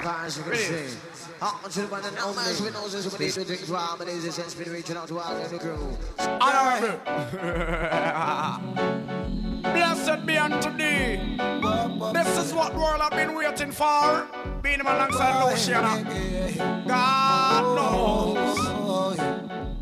Skibbity boop, skibbity boop. Ready? Up to the one and only with noses with these things wrong, but is a sense been reaching out to all in the crew. Honorable. Blessed be unto thee. This is what world I've been waiting for. Being alongside Luciana. God knows.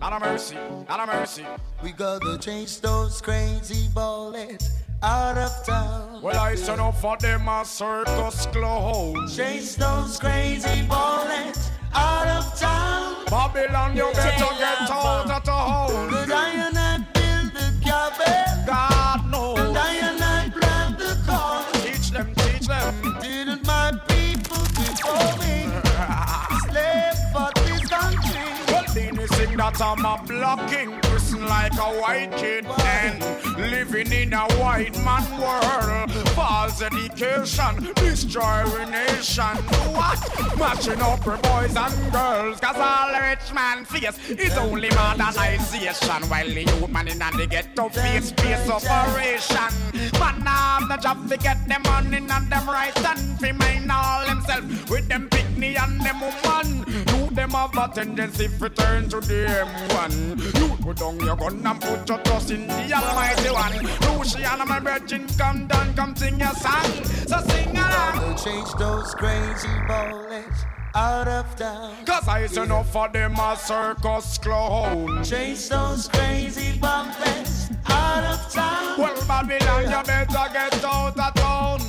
Not a mercy, not a mercy. We gotta chase those crazy bullets out of town. Well, I turn up for them a circus clown. Chase those crazy bullets out of town. Babylon, you better get out of town. The Diana build the cabin. God knows. The Diana plant the corn. Teach them, teach them. Didn't my people before me slave for this country? Well, Dini sing that I'm a black person like a white kid, and living in a white man world. False education, destroying nation. What? Mashing up for boys and girls, cause all the rich man face is only modernization. While the youth man in the ghetto face space operation. Man have the job to get them money and them right and fi mind all themselves with them picnic and them woman. Them have a tendency to turn to the M1. You put down your gun and put your trust in the Almighty One. Luciana, my virgin, come down, come sing your song. So sing along. Gotta chase those crazy bullets out of town. Cause I say no for them a circus clown. Chase those crazy bullets out of town. Well, Babylon, you better get out of town.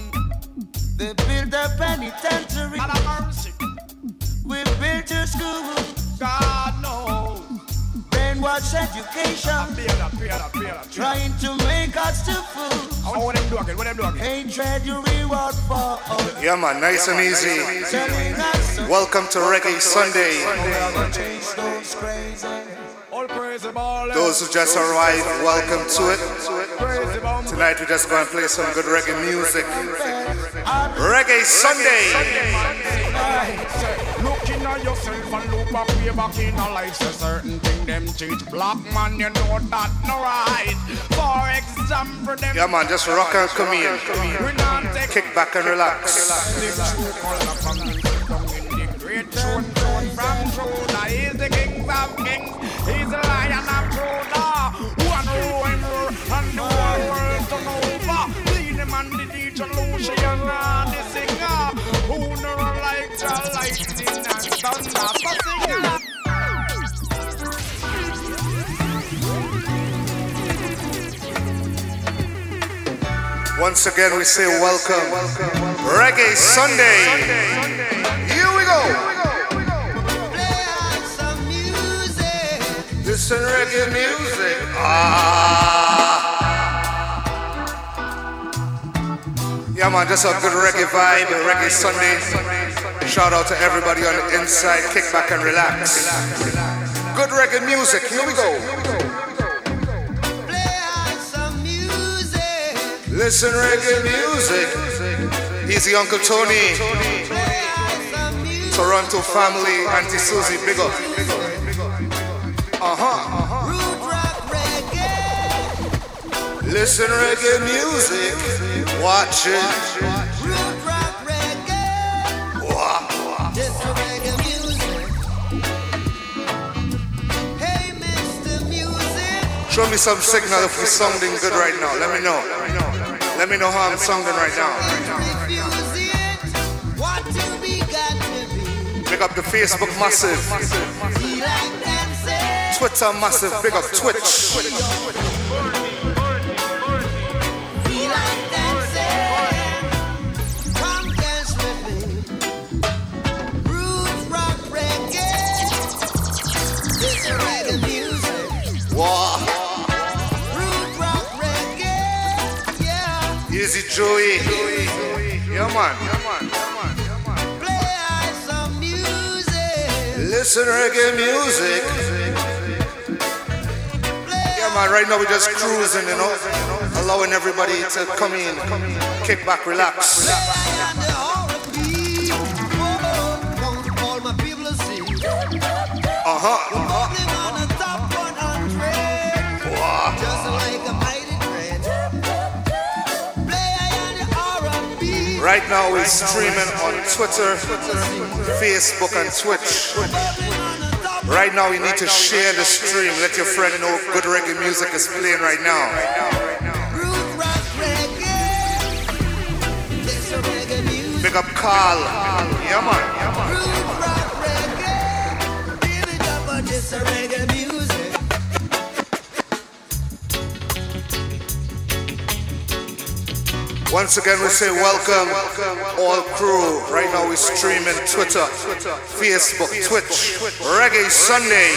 They build a penitentiary. Man of mercy, We built a school. God knows. Brainwash education. Pay that, pay that, pay that. Trying to make us to fools. How what them do again? What them do again? Hatred you reward for all. Yeah, man, nice and easy. Telling us Welcome to Reggae Sunday. to chase those crazy. All crazy ball. Those who just arrived, welcome to it. Tonight we're just going to play some good reggae music. Reggae Sunday. Yourself and look back way back in a life. Say certain thing them teach black man, you know that no right. For example, them Yeah, man, just rock and come in. we not take Kick back and relax. the true color from the down in the great throne throne from Judah. He's the king of kings. He's the lion of Judah. One ruin and the whole world turn over. Lead him and the teacher Lucian and the singer. Who never like the lightning Once again, we say welcome. Reggae Sunday. Here we go. Play some music. Listen reggae music. Ah. Yeah, man, just a good reggae vibe, reggae Sunday. Shout out to everybody on the inside. Kick back and relax. Good reggae music. Here we go. Listen reggae music. Easy Uncle Tony. Toronto family. Auntie Susie, big up. Uh-huh. Root rock reggae. Listen reggae music. Watch it. Music. Show me some signal if we're sounding good right now. Let me know. Let me know how I'm sounding right now. Big up the Facebook massive. Twitter massive. Big up Twitch. Yeah. Easy Joey. Yeah, man. Play some music. Listen reggae music. Yeah, man. Right now we're just cruising, you know. Allowing everybody to come in, kick back, relax. and the Right now we're streaming on Twitter, Facebook, and Twitch. Right now you need to share the stream. Let your friend know good reggae music is playing right now. Big up Carl. Yeah, man. Once again, we say welcome, all crew. Right now, we're streaming Twitter, Facebook, Twitch, Reggae Sunday.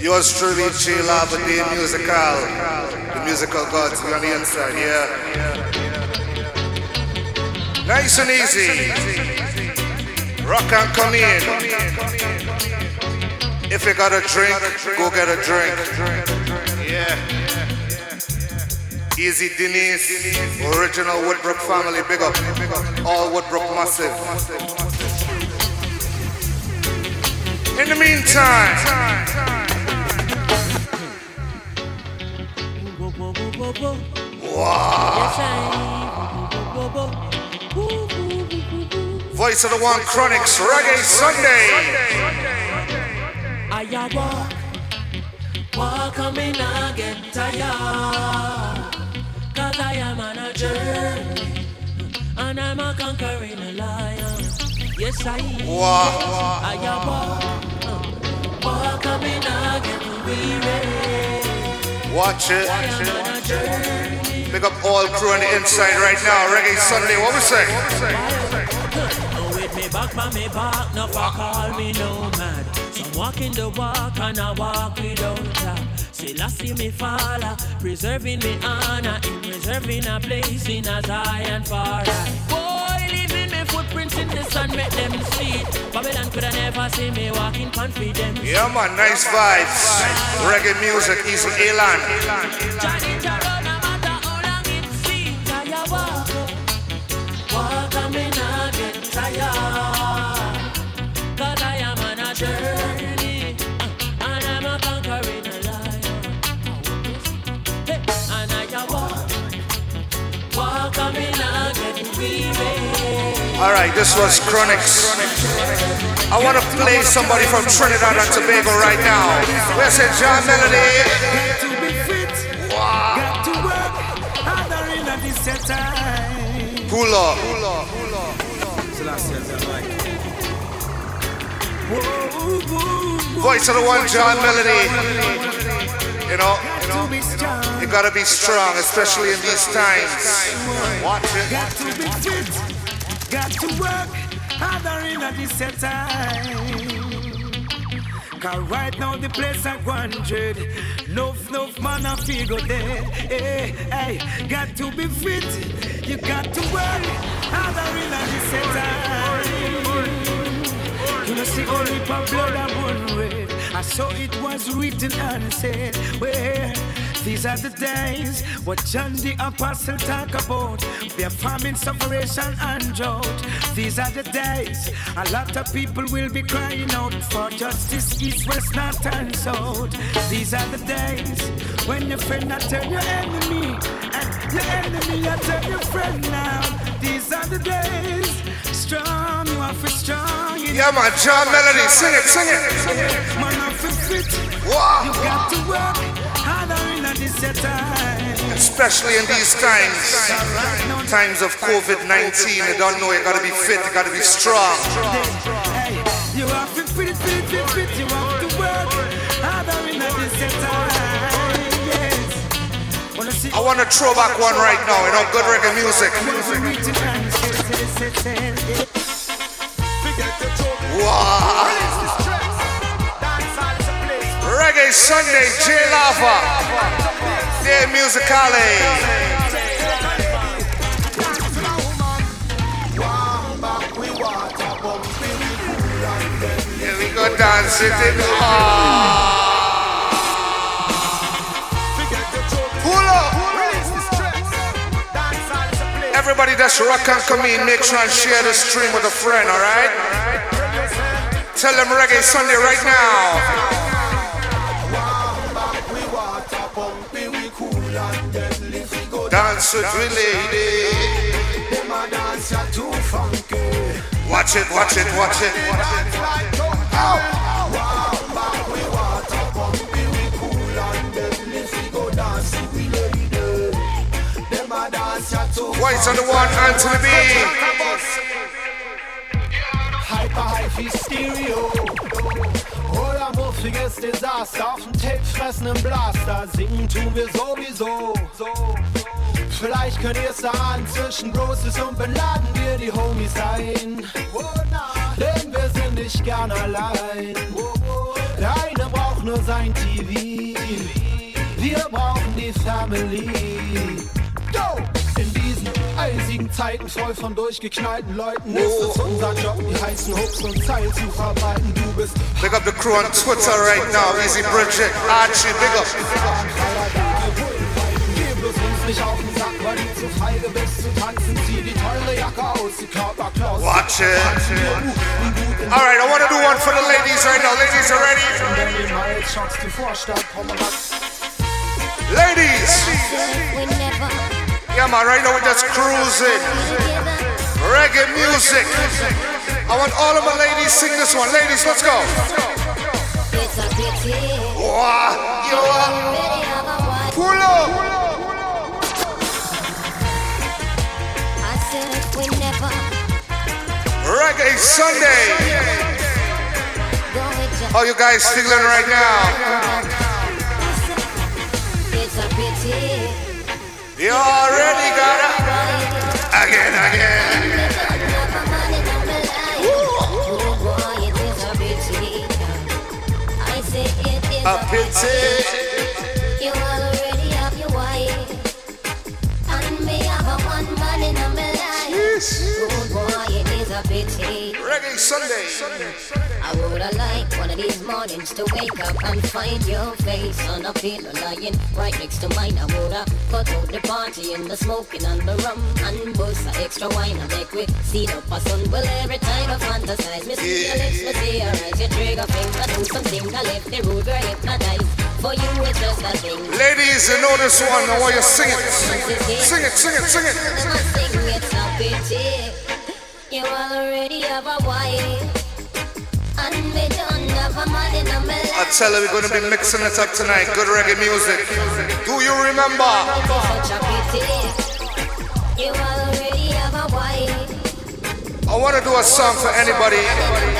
Yours truly, J Lava, the musical, the musical gods we on the inside, yeah. Nice and easy. Rock and come in. If you got a drink, go get a drink. Yeah. Easy Denise, original Woodbrook family, big up. All Woodbrook massive. In the meantime, wow. Voice of the One Chronixx, Reggae Sunday. I walk, walk on me not get tired. Cause I am on a journey, and I'm a conquering lion. Yes, I am. Wow. I walk, walk on me not get weary. Watch it. Watch it. Pick up all crew on the inside right now. Reggae Sunday. What we say? With me back, by me back, no fuck call me no man. Walking the walk and I walk without her. Still I see me follow, preserving me honor, in preserving a place in a Zion far. Boy, leaving me footprints in the sun, make them see it. Babylon could have never see me walking confident. Yeah man, nice vibes. Reggae music, easy Elan. Johnny no matter how long it seems, I walk, walk and me not get tired. Alright, this was Chronixx. I want to play somebody from Trinidad and Tobago right now. Where's it, John Melody? Wow. Hula. Voice of the one, John Melody. You know, you know, you gotta be strong, especially in these times. Watch it. Got to work harder in a this time. Cause right now the place a hundred. Enough, enough man a figure there. Hey, hey, got to be fit. You got to work harder in a this time. You know see only blood and one red. I saw it was written and said, where these are the days what John the Apostle talk about. We Their famine, suffering, and drought. These are the days a lot of people will be crying out for justice, east, west, north, and south. These are the days when your friend not tell your enemy, and your enemy I tell your friend now. These are the days. Strong, you are for strong. Yeah, my John Melody, sing it, sing it. Sing it. Man, I'm for fit. Wow. Especially in these times, times of COVID 19, you don't know you gotta be fit, you gotta be strong. You have to fit, fit, fit, fit, you have to work harder in this I want to throw back one right now, you know, good reggae music. Wow. Reggae Sunday, J Lava. Here we go dancing. Ah. Pull up. Everybody that's rock and come in, make sure and share the stream with a friend, alright? Tell them Reggae Sunday right now. Dance with we lady. Them a dance ya too funky. Watch it, watch it, watch it. Too Whites on the one, Anthony B. Hyper Hi-Fi Stereo. Oder muffiges Desaster auf dem Tape fressenden Blaster. Singen tun wir sowieso. Vielleicht könnt ihr es ahnen, zwischen Broses und Ben laden wir die Homies ein. Denn wir sind nicht gern allein. Der eine braucht nur sein TV. Wir brauchen die Family. Go! Eisigen Zeiten voll von durchgeknallten Leuten ist es unser Job, die heißen Hooks und Zeilen zu verbreiten. Du bist Big up the crew on Twitter right now. Easy Bridget, Archie, big up. Geh bloß uns nicht auf den Sack, weil du zu feige bist zu tanzen. Zieh die teure Jacke aus, die Körperklaus. Watch it. All right, I want to do one for the ladies right now. Ladies are ready. Mal Ladies. Yeah, man, right now we're just cruising. Reggae music. I want all of my ladies sing this one. Ladies, let's go. Wow, you uh, are. Our wives, Pull up. Reggae Sunday. How you guys feeling right now? You already got it. Again, again. A pity. I say it is a pity. You already have your wife, and me have a one man in my life. Good boy, it is a pity. Reggae Sunday. I liked one of these mornings to wake up and find your face on a pillow lying right next to mine. I woulda cut out the party and the smoking and the rum and bust a extra wine and make we see up a sun. Well, every time I fantasize, me see your lips, me see your eyes, your trigger finger do something. I left the road, girl, hypnotized. For you, it's just a thing. Ladies, you know this one. I want you sing it. Sing it, sing it, sing it. Sing, it's a pity. You already have a wife. I tell you, we're gonna be mixing it up tonight. Good reggae music. Do you remember? I want to do a song for anybody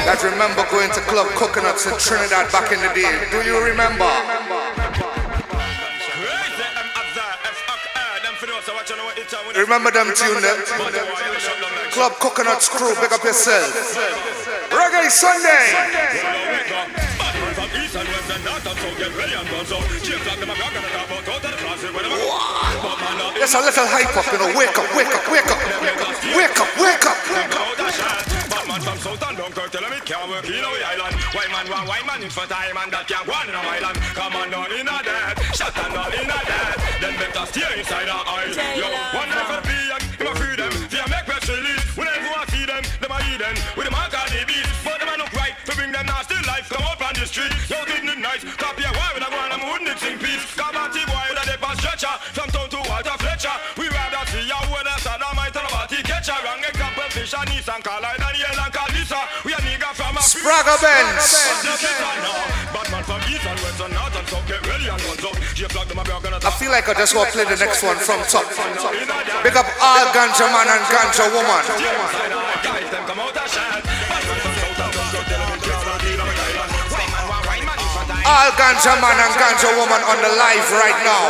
that remember going to Club Coconuts in Trinidad back in the day. Do you remember? Remember them tune them? Club Coconuts crew, big up yourself. Reggae Sunday. There's a little hype up, you know. Wake up, wake up, wake up. Wake up, wake up. Batman from South and Dunkirk tell him it can't work in our island. White man want white man in for time and that can't go on in our island. Come on down in a dead, shut and down in a dead. Then better stay inside our eyes. Yo, one never be and him a free them. Fear make press release. We never want see them, them a eat them. With Come up on the street. Yo, good night. Copy a why when I go I'm wouldn't peace. Come on, boy, with a dip stretcher. From town to Walter Fletcher. We rather see a word that's a might and a body catcher. Wrong fish and Nissan, and Yale and Calisa. We nigga from a Spragga Benz. Batman from east and west and north and south. Get ready and guns up. J-Flock them a gonna I feel like I just want to play the next one from top. Big up all ganja man and ganja woman. Guys, them come out a shot. All ganja man and ganja woman on the live right now.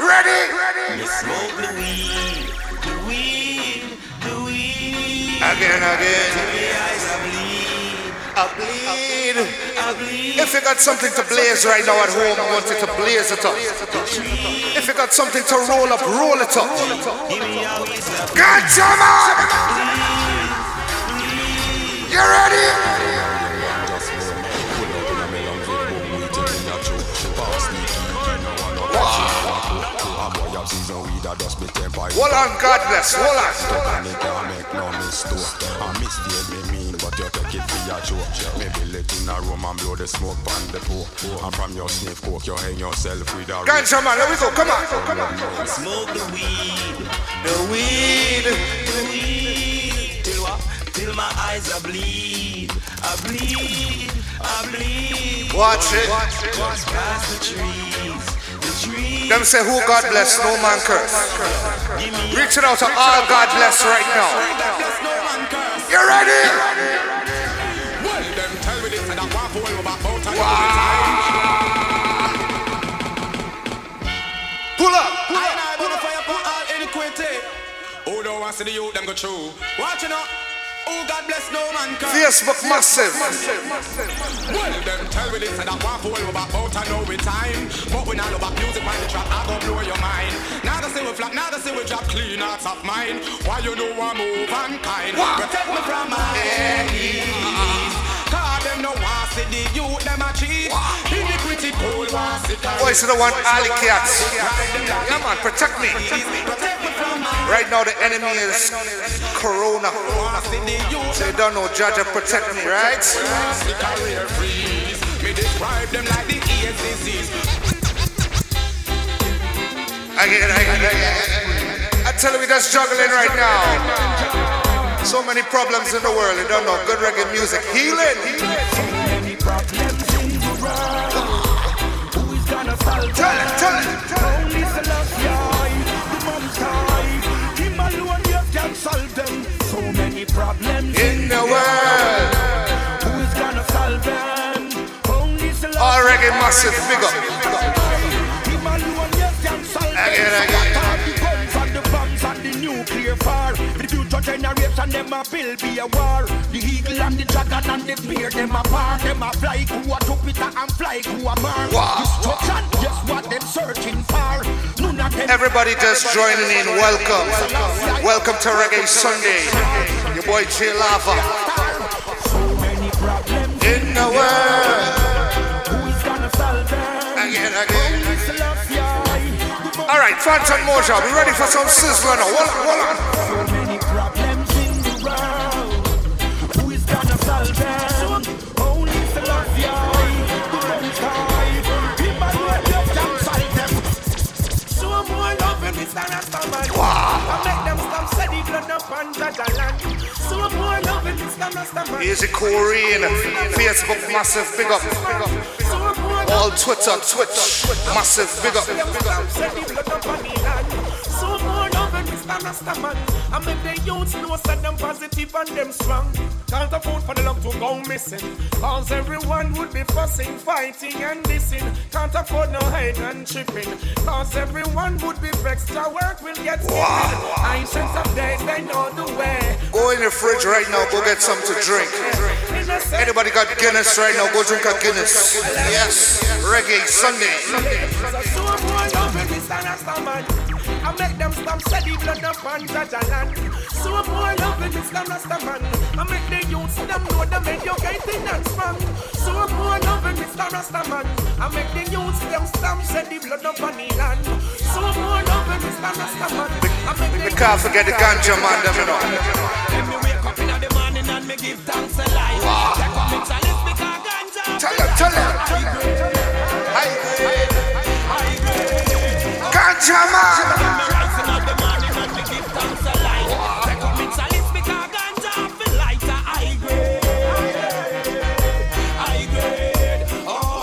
Ready? Smoke the weed, the weed, the weed. Again, again. I bleed, I bleed. If you got something to blaze right now at home, I want you to blaze it up. If you got something to roll up, roll it up. Give me a whistle. Ganja man! You ready? Hold on, God bless, hold on. Stuck and it can't make no mistake. I mistake me mean, but you take it for your joke. Maybe let in a room and blow the smoke the pool. And from your sniff coke, you hang yourself with a Ganja man, let me go, come on, come on. Smoke the weed, The weed. the weed. Till what? Till my eyes are bleed. I bleed, I bleed. Watch it. Just past the trees, the trees. Them say who God bless, no man curse. Reaching out to all God bless right now. You ready? Well, them tell me this and I want to hold about about time. Pull up. I and I gonna fire for all iniquity. Who don't want to see the youth them go through? Watching up. Oh, God bless no man. Facebook massive. Well, them tell me this and I want to hold about I know we time. But when I love about music, find the trap, I go blow your mind. Now they say we flat, now they say we drop clean hearts of mine. Why you know I move unkind? Protect me from my enemies. Them no want see the youth them a cheat. Iniquity cold want see Boys, you don't want alley cats. Yeah, man, protect me. Protect me Right now, the enemy is Corona. want see the youth So you don't know, judge and protect me, right? the career freeze. Me describe them like the AIDS disease. Again, again, again. I tell you, we just juggling right now. So many problems in the world. You don't know. Good reggae music. Healing. Tell it, tell it, tell it. Only the Him alone can solve them. So many problems In the world. Who is gonna solve them? Only Selassie. All reggae massive. Big up. Again, again. Generation them a build be a war. The eagle and the dragon and the bear them a par. Them a fly to a Jupiter and fly to a Mars. Wow. Destruction, guess what them searching for? None of them Everybody just joining in. Welcome. Welcome to Reggae Sunday. Your boy J Lava. So many problems. In the world. Who is gonna solve them? Again, again. Only Selassie. The All right, Fantan Mojah. We ready for some Sizzla now. Hold on, hold on. Love and. Rastaman. I make them stop steady blood up on Jaja land. So more love and Mr. Rastaman. Easy Corey and Facebook massive. Big up. So more love All Twitter, Twitch. Massive. Big up. Them stop steady blood up on the more love and Mr. Rastaman. I make the youths know that them positive and them strong. Can't afford for the love to go missing. Cause everyone would be fussing, fighting and dissing. Can't afford no hate and chipping. Cause everyone would be vexed. Our work will get skipping. I sense of days, they know the way. Go in the fridge right now. Go get something to drink. Anybody got Guinness right now? Go drink a Guinness. Yes. Reggae Sunday. So more love and Mr. Rastaman. I make them stop steady blood up on Jaja land. So more love and Mr. Rastaman. I make the youths them know them educated and strong. So a more love and Mr. Rastaman. I make the youths them stop steady blood up on the land. So more love and Mr. Rastaman. I make the We can't forget the ganja man, them, you know. Let me wake up in the morning and me give thanks a life. Take up mix a list because ganja. Tell them, tell them. High grade. Ganja man. Me rising up the morning and me give thanks a. Take up mix a list because ganja feel like a grade. High grade. Oh,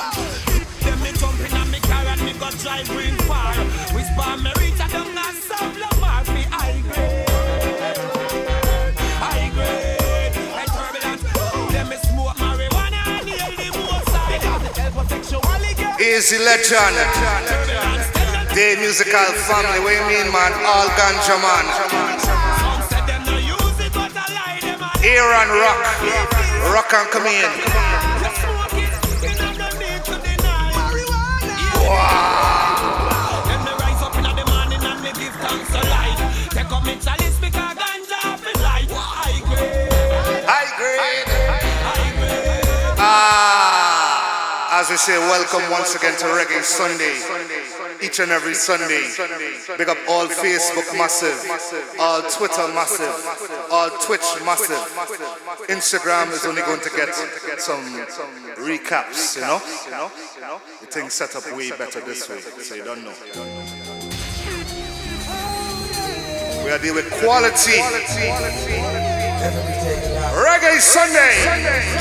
then me jump in and me car and me go drive real far. Whisper me reach a down and some Lamar fi high grade. Grade. Like turbulence. Then me smoke marijuana and heal the most side. Help protect your wally girl. Easy legend. Day musical family. What you mean, man? All ganja man. Some said them no use it, but I lie them a Here and rock. Rock and come in. The. Ah. As we say, welcome once again to Reggae Sunday. Each and every Sunday. Big up all Facebook massive, all Twitter massive, all Twitch massive. Instagram is only going to get some recaps, you know? The thing's set up way better this way, so you don't know. We are dealing with quality. Reggae Sunday,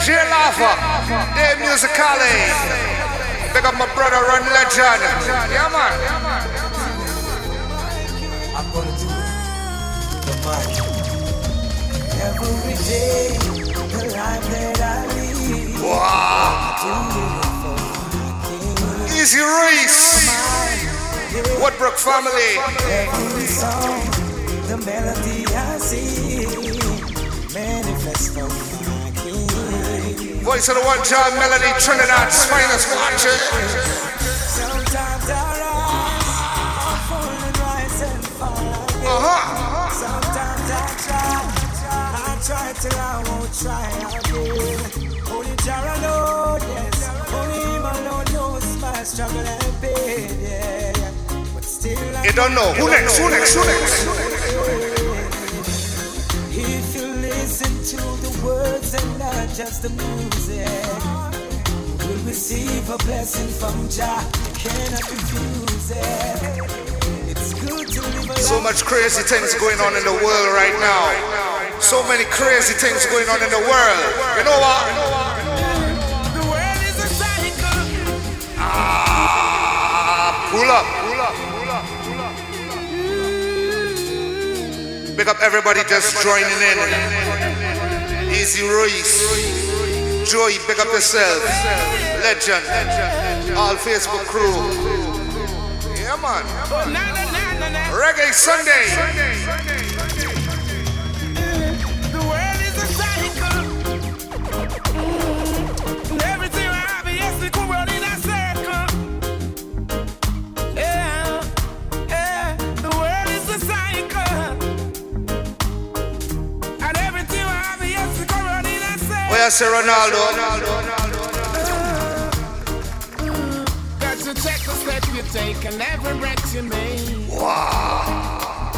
J Lava, Dave Musicale. Pick up my brother Run Legend. Yeah, man. I'm gonna do the mic. Every day, the life that I live. Wow. Easy Reese. Woodbrook family. Every song, the melody I see, Voice of the one John Melody, Trinidad's finest watcher. Sometimes I fall rise and fall. Uh-huh. Sometimes I try, I try till I won't try again. Only Jah alone, yes. Only Him alone knows my struggle and pain, yeah. But still I You don't know. Who next? Who next? Who next? If listen to the words and not just the music, will receive a blessing from Jah. Cannot refuse it. It's good to live So much crazy things going on in the world right now. So many crazy things going on in the world. You know what? The world is a cycle. Ah, pull up. Big up everybody just joining in. Easy Royce. Joey, big up yourself. Legend. All Facebook crew. Yeah, man. Reggae Sunday. A circle. Say Ronaldo? Got to check the step you take and every breath you make. Wow.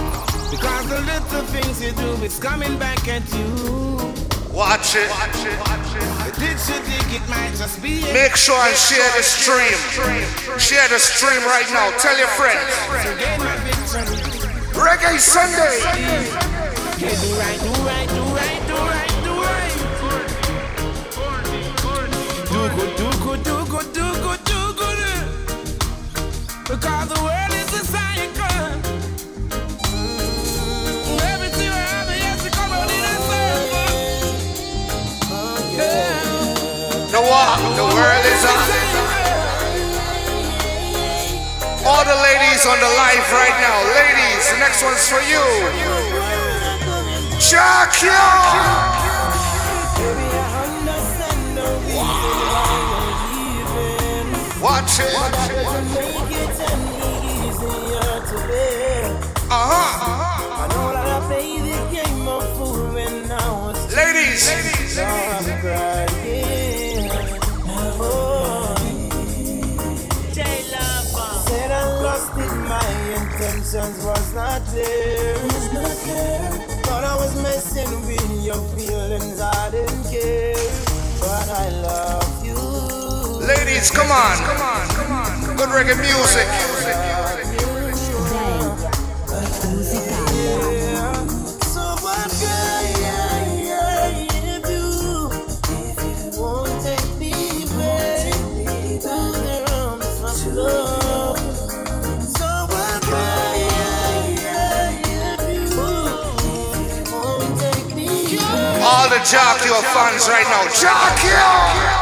Because the little things you do, it's coming back at you. Watch it. The ditch you dig, it might just be a Make sure and share the stream. Share the stream right now. Tell your friends. to gain my victory. Reggae Sunday. Yeah, do right, Because the world is a cycle. The world is on. All the ladies on the live right now. Ladies, the next one's for you. Jackie! Watch it. Uh-huh. Ladies. Said I lost it, my intentions was not there. Thought I was messing with your feelings, I didn't care. But I love Ladies, come on. Good reggae music. All the Jockey fans right now. Jockey!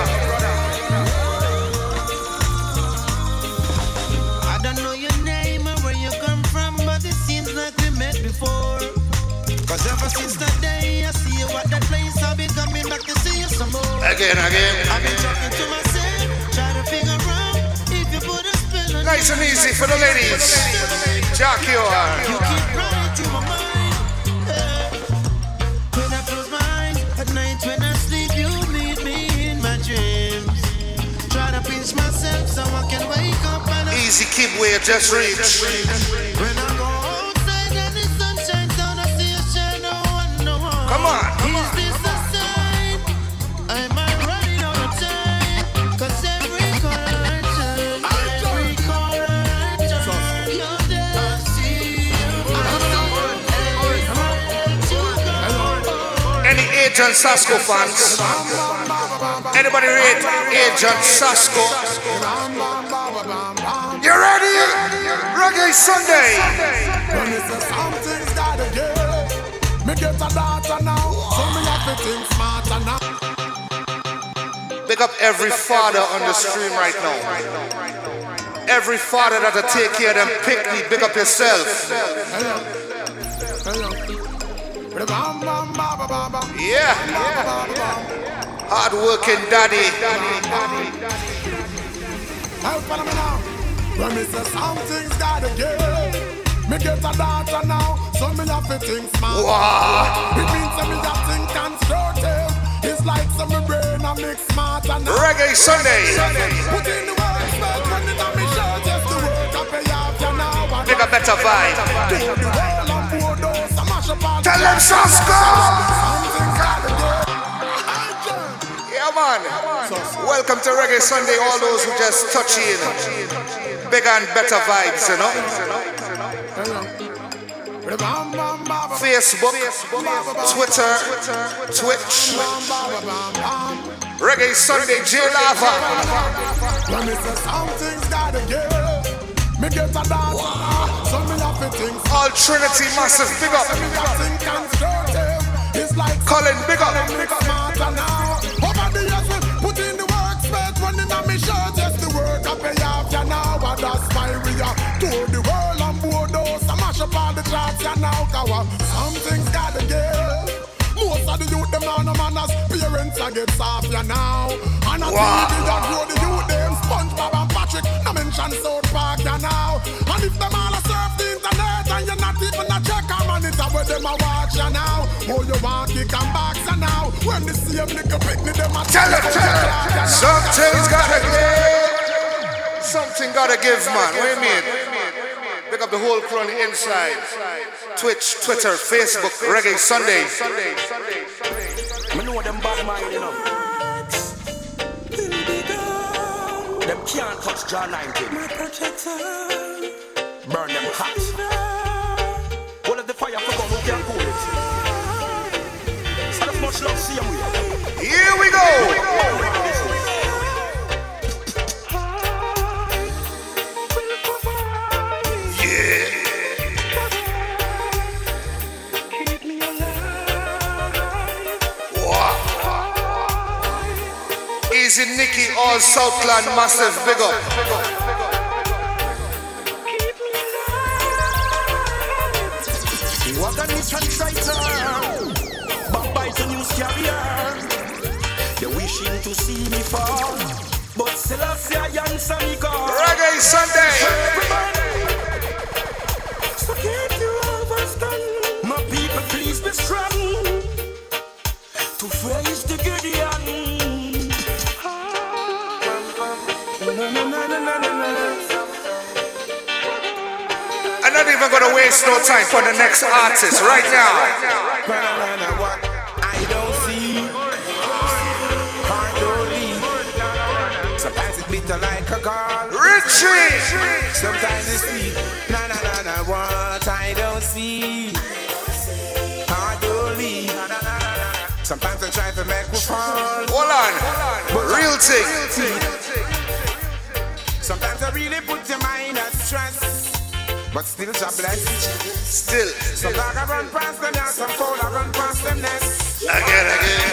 Ever since that day, I see you that place. I'll coming back to see you some more. Again, again. I've been talking to myself, trying to figure out if you put a spell on Nice and easy for the ladies. Jockey. You keep right to my mind. When I close my eyes at night, when I sleep, you meet me in my dreams. Try to pinch myself so I can wake up and. Easy, keep where just reach. On the wall. Come on, come Is this a sign? Am I running out of time? 'Cause every corner I turn, every corner I turn, you're there. I see you. Any Agent Sasco fans? Anybody rate Agent Sasco? You ready? Reggae Sunday. When me say so me have to think smarter now. Big up every father on the stream right now. Every father that'll take care of them pick me, pick up yourself. Yeah. Hard working daddy. Help me now. When me say something's gotta give, me get a daughter now, so me have to think smarter. Wow. It means that me have think constructive. It's like some me brain a mix smarter now. Reggae Sunday. Put in the work, but when it on me shirt, just the work I pay off you now. Big a better vibe. Do the world and pour those, I mash up all Tell them. Sasco. Yeah, man. Welcome to Reggae Sunday, all those who just touch in. Big and better vibes, you know. Facebook, Twitter, Twitch, Reggae Sunday, J Lava. When me say something's gotta give, me get a daughter, so me have to think. All Trinity Massive, big up. Me got think constructive. It's like Colin, big up. All the now, cause something's gotta give. Most of the youth them now no manners, parents I get soft now. And I Wow. think we that grow the youth them, SpongeBob and Patrick, no mention South Park now. And if them all a surf the internet and you're not even a check a monitor where them a watch you now. Oh you want kick and box you now. When the same nigga picnic them a Tell her, tell her. Something's gotta give. Something gotta give, man. What do you mean? Pick up the whole crew on the inside. Twitch, Twitter, Facebook, Reggae Sunday. Me know them bad mind, you know. Them can't touch John 19. Burn them hot. What if the fire for gun, who can cool it? So that's much love, see 'em with. Here we go. Easy Nicky, all Southland massive, big up. What a mission fighter. Backbite a news carrier. They wishing to see me fall. But still I say I answer me call. Reggae Sunday. So can't you understand? My people, please be strong. To face the Gideon. Even gonna waste no time for the next artist right now. Sometimes it's. Richie. Sometimes it's sweet. Na na na na. What I don't see. I. Sometimes I try to make me fall. Hold on. Real thing. Sometimes I really put your mind at stress. But still, God bless. Still. Some dog I run past them now, some fowl I run past them nest. Again, again.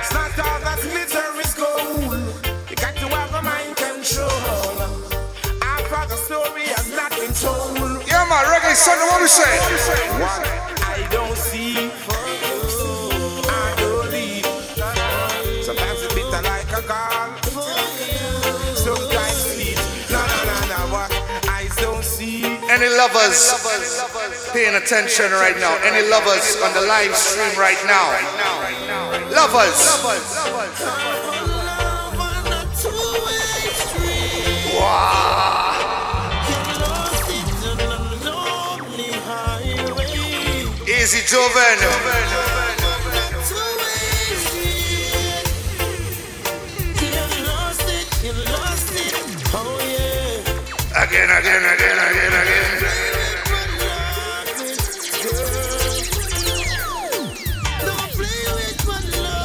It's not all that glitter is gold. You got to have a mind control. After the story has not been told. Yeah, man, Reggae Sunday, what we say? What Any lovers paying attention right now? Any lovers on the live stream right now? Lovers. Wow. Easy Joven. Again, again, again, again, again.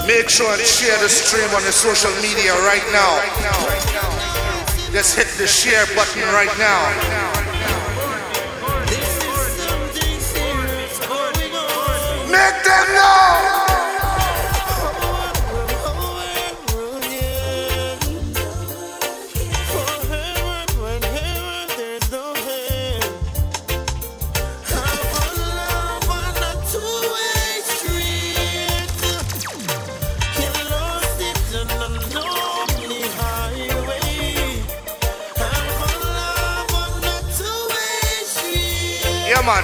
Make sure and share the stream on the social media right now. Just hit the share button right now. Make them know. Come on,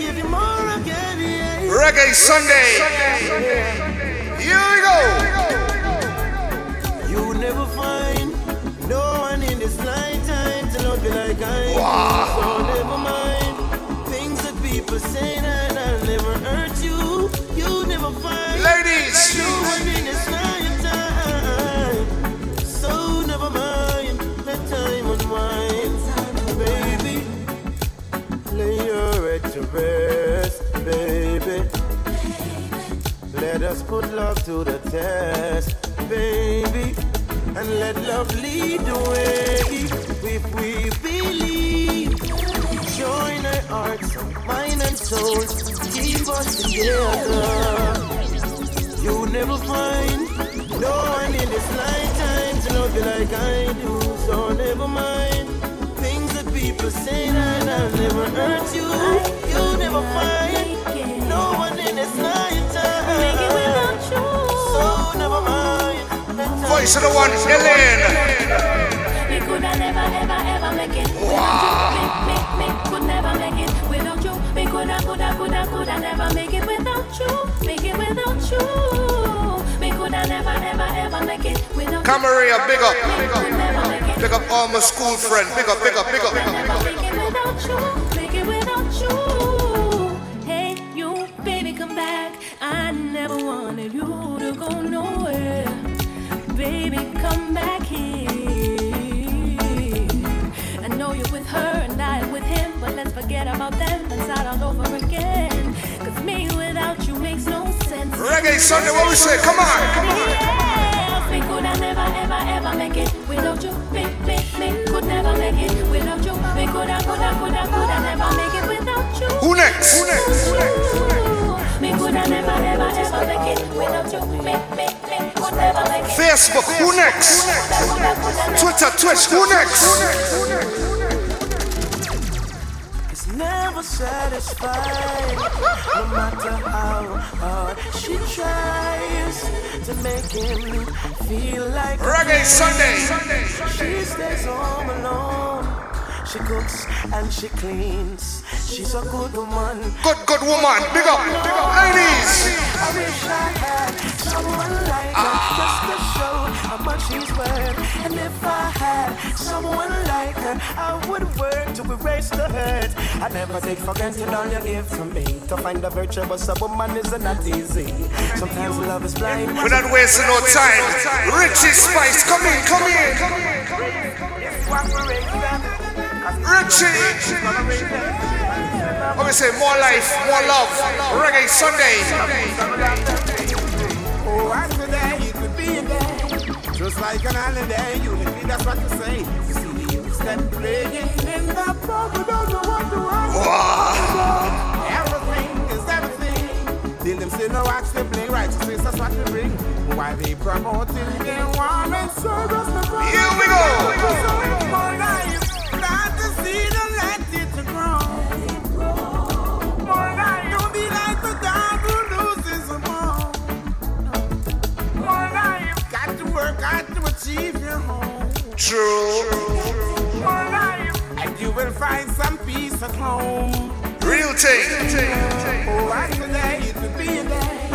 give you more again. Yeah. Reggae Sunday. Here we go. You will never find no one in this lifetime to love you like I do. Wow. So never mind things that people say that I'll never hurt you. Let us put love to the test, baby. And let love lead the way. If we believe, join our hearts, mind and souls, keep us together. You'll never find no one in this lifetime to love you like I do. So never mind things that people say that I'll never hurt you. You'll never find no one in this lifetime. So never mind. Voice of the one, Elaine. We could have never, ever, ever make it without you. Me, me, me could never make it without you. We could have, could have, could have, could have never make it Camaria, big up. We could never make it. Big up all my school friend. Big up, big up, big up. Make it without you. Make it without you. Hey, you, baby, come back. I never wanted you to go nowhere. Baby, come back here. I know you're with her and I with him, but let's forget about them and start all over again. Cause me without you makes no sense. Reggae Sunday, what we say? Come on, come on. Next? Who next? Who next? Me could have never, ever, ever make it without you. Me, me, me could never make it. Facebook, who next? Twitter, Twitch, who next? It's never satisfied, no matter how hard she tries to make him feel like Reggae king. Sunday. She stays home alone. She cooks and she cleans. She's a good woman. Good, good woman. Big up, big up, ladies. I wish I had someone like her just to show how much she's worth. And if I had someone like her, I would work to erase the hurt. I never take for granted all you give to me. To find a virtuous a woman is not easy. Sometimes love is blind. We're not wasting no time. Richie Spice, come in, come in, come in, come in. Richie. What we say? More life, more love. Reggae Sunday. Oh, and today you could be there. Just like an holiday, unity, that's what you say. You see youths them playing in the pub, we don't know what to want. Everything is everything. Till them still no watch them play righteousness, that's what they bring. Why they promoting their war and service the Here we go. So more life, not to see the True. More life, and you will find some peace at home. Real thing. Oh, and today it will be a day,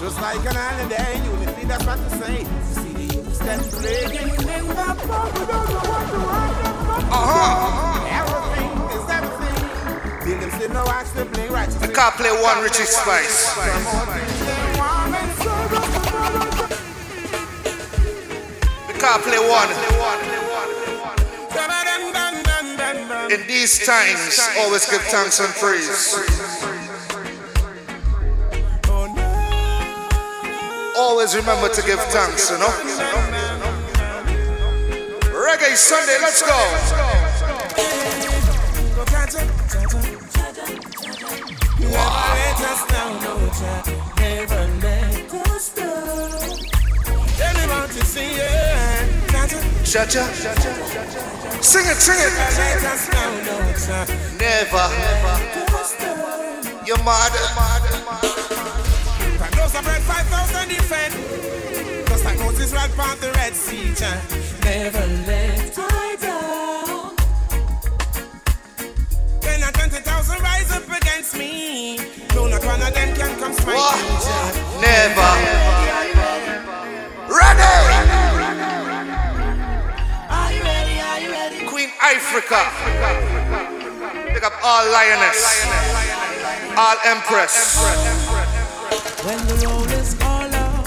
just like an holiday. Unity, that's what to say. See the youth stand playing in the park, we don't know what to want. Uh-huh. Everything is everything. Till them still no watch the play right. The car play one Richie Spice. The car play one. In these times, always give thanks and praise. Always remember to give thanks, you know. Reggae Sunday, let's go. Cha. Sing it, sing it. Never. You're mad. Those are bread 5,000 defend. Just like Moses right past the Red Sea. Never let I down. Or twenty thousand rise up against me. No, not one of them can come smite me. Never. Ready. Africa. Pick up all lioness. All empress. When the road is all out,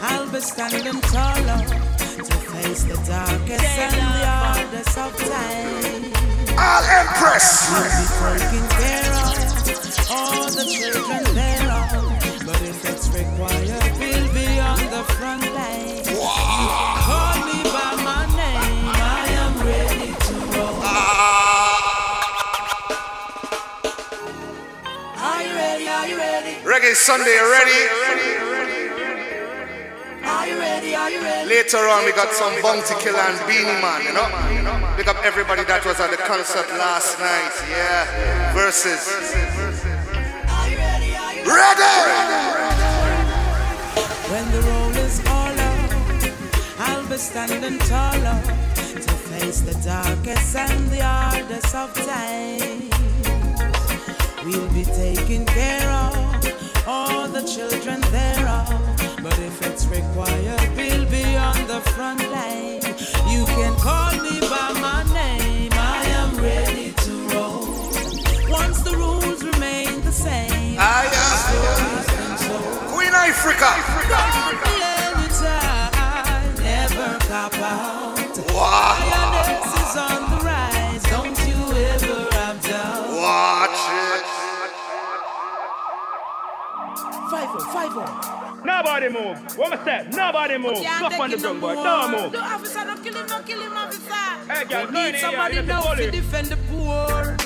I'll be standing taller to face the darkest and the hardest of times. All empress. We'll be taking care of all the children thereof. But if it's required, we'll be on the front line. Reggae Sunday, ready? Are you ready? Are you ready? Later on, we got some Bounty Killer and Beenie Man, you know? Pick up everybody that was at the concert last night, yeah. Versus. Ready! When the roll is all out, I'll be standing taller to face the darkest and the hardest of times. We'll be taking care of all the children thereof. But if it's required, we'll be on the front line. You can call me by my name. I am ready to roll. Once the rules remain the same. I am Queen Ifrica. Anytime, never cop out. Five five oh. Nobody move. What I say? Nobody move. Stop on the drum, boy. Don't move. No officer, don't kill him, don't kill him, officer. Hey, girl, We need somebody let the now to defend the poor.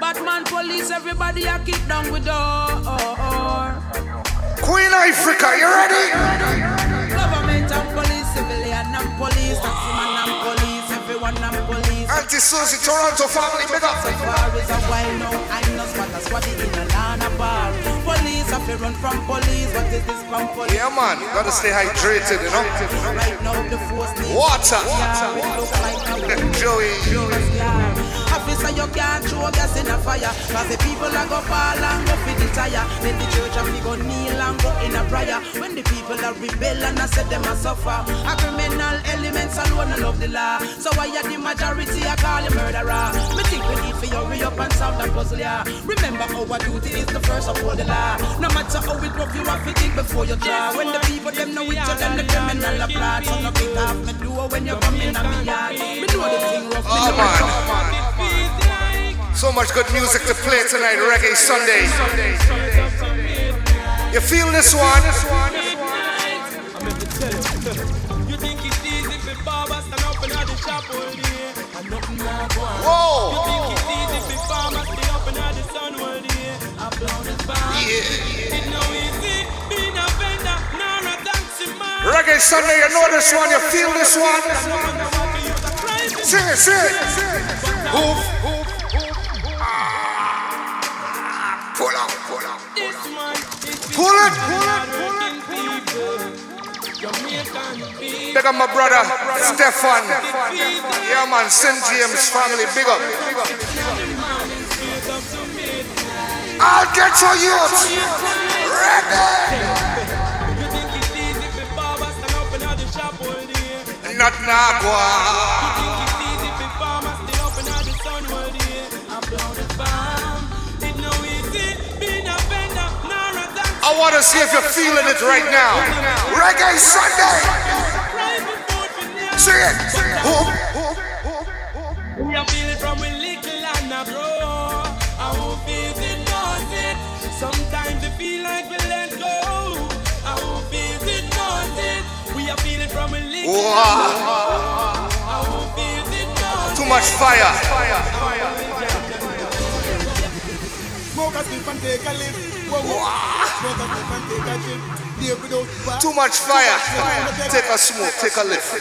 Batman, police, everybody a kick down with door. Queen Ifrica, you ready? Government and police, civilian and police, taximan and police, everyone and police. Auntie Susie, Toronto family, big up. So far is a while now, I'm not spot a squatty in a Lana bar. Police, have to run from police, what is this from police? Yeah, man, gotta stay hydrated, you know? Right now, the force needs Water. Yeah, it look like a Joey. Officer, you can't throw gas in a fire. Cause the people are go fall and go for the tire. Then the church and we go kneel and go in a prayer. When the people are rebel and I said them a suffer. A criminal elements alone I love the law. So why are the majority I call you murderer? Me think we need for hurry up and solve that puzzle, yeah. Remember our duty is the first of all the law. No matter how it rough you have to think before you draw. When the people them know it, you them the criminal applaud So no kick off me do when you come in a me yard. Me know the thing rough, me Oh, know man. So much good music to play tonight, Reggae Sunday. You feel this one? Whoa. Yeah. Reggae Sunday, you know this one, you feel this one? Sing it, sing it. Hoof, hoof, Pull it, Big up my brother, Stefan. Yeah, man, St. James family, big up. I'll get to you. Ready? Not Nagua. I want to see if you're feeling it right now. Reggae Sunday. See it. We are feeling from a little and a bro. I who knows it. Sometimes we feel like we let go. I who knows it. We are feeling from a little Wow. bro. I who feels it knows Too much fire. Smoke a spliff and take a lift. Whoa, whoa. Smoke a spliff and take a chip. Live without bar. Too much fire. Take a smoke, take a lift.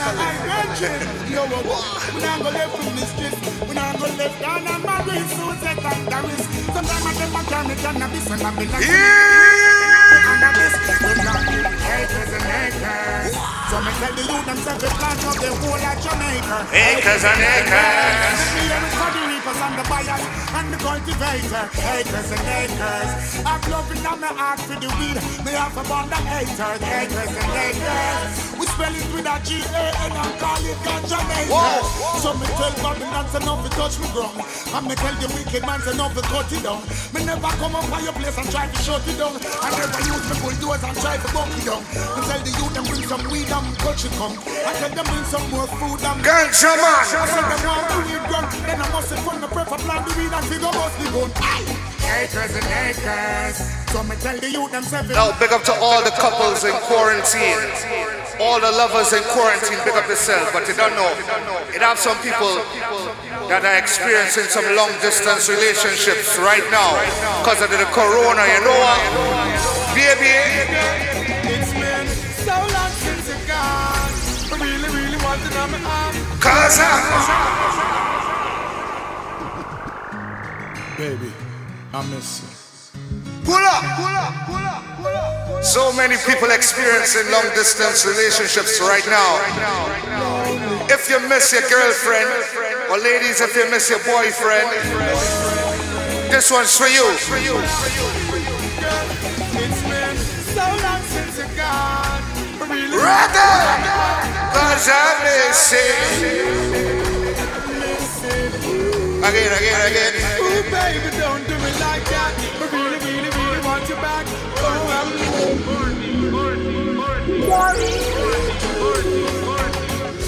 Yo, whoa, whoa. We not go from this strip. We not go left down and my race so take that the. Sometimes I take my time to cannabis and I'm in like cannabis. We not need acres and acres. So me tell the youth themselves to plant up the whole of Jamaica. Acres and acres. Me is for the reapers and the buyers and the cultivator. Acres and acres. I'm loving on my heart for the weed. Me have a bond of haters. Acres and acres. We spell it with a G-A-N and call it ganja acres. So me tell Babylon to not to touch me ground. And me tell the wicked man to not to cut it down. Me never come up by your place and try to shut it down. I never use me bulldozer and try to buck it down. Me tell the youth them bring some weed and touch it come. I tell them bring some more food and Ganja man. I tell them want the weed gun. Then I must say fun me prefer plant the weed and figure bust the. Aye. Acres and acres. So me tell the youth them seven. Now, big up to all the couples in quarantine. All the lovers in quarantine, big up yourself. But you don't know, it have some people that are experiencing some long distance relationships right now because of the corona, you know what? Baby, cause I. Baby, I miss you. Pull up, pull up, pull up, pull up. So many people experiencing long distance relationships right now. If you miss your girlfriend, or ladies, if you miss your boyfriend, this one's for you. It's been so long since you're gone. I Ready? Cause I miss it. Again, again, again. Ooh, baby, don't do me like that. I really, really, really want you back. Oh, I'm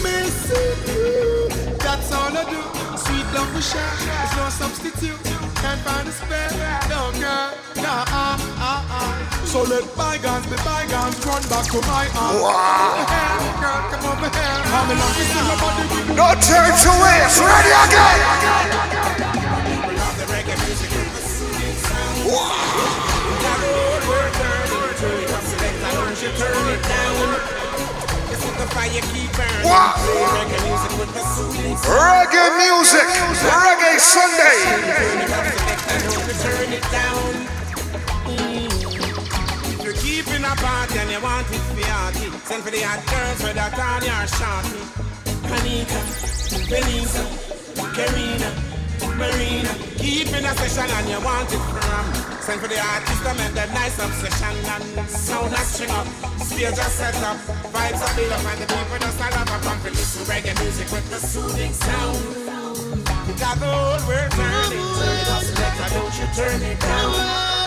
missing you. That's all I do. Sweet love we share. There's no substitute. Can't find a spare. No, girl. Nah, ah, ah, ah. So let bygones be bygones. Run back to my arms. Wow. Girl, come over here. I'm in love with your body. No turn to. Ready again. Reggae music. Reggae Sunday. If you're keeping a party and you want it for yachty, send for the hot girls with that on your shorty. Anita, Benita, Karina, Marina. Keeping a session and you want it from. Send for the artist to make that nice obsession and sound a string up. Stage a set up, vibes a build up and the people just a love up and for listen reggae music with the soothing sound. Got the whole world turning, turn it up, selector, don't you turn it down.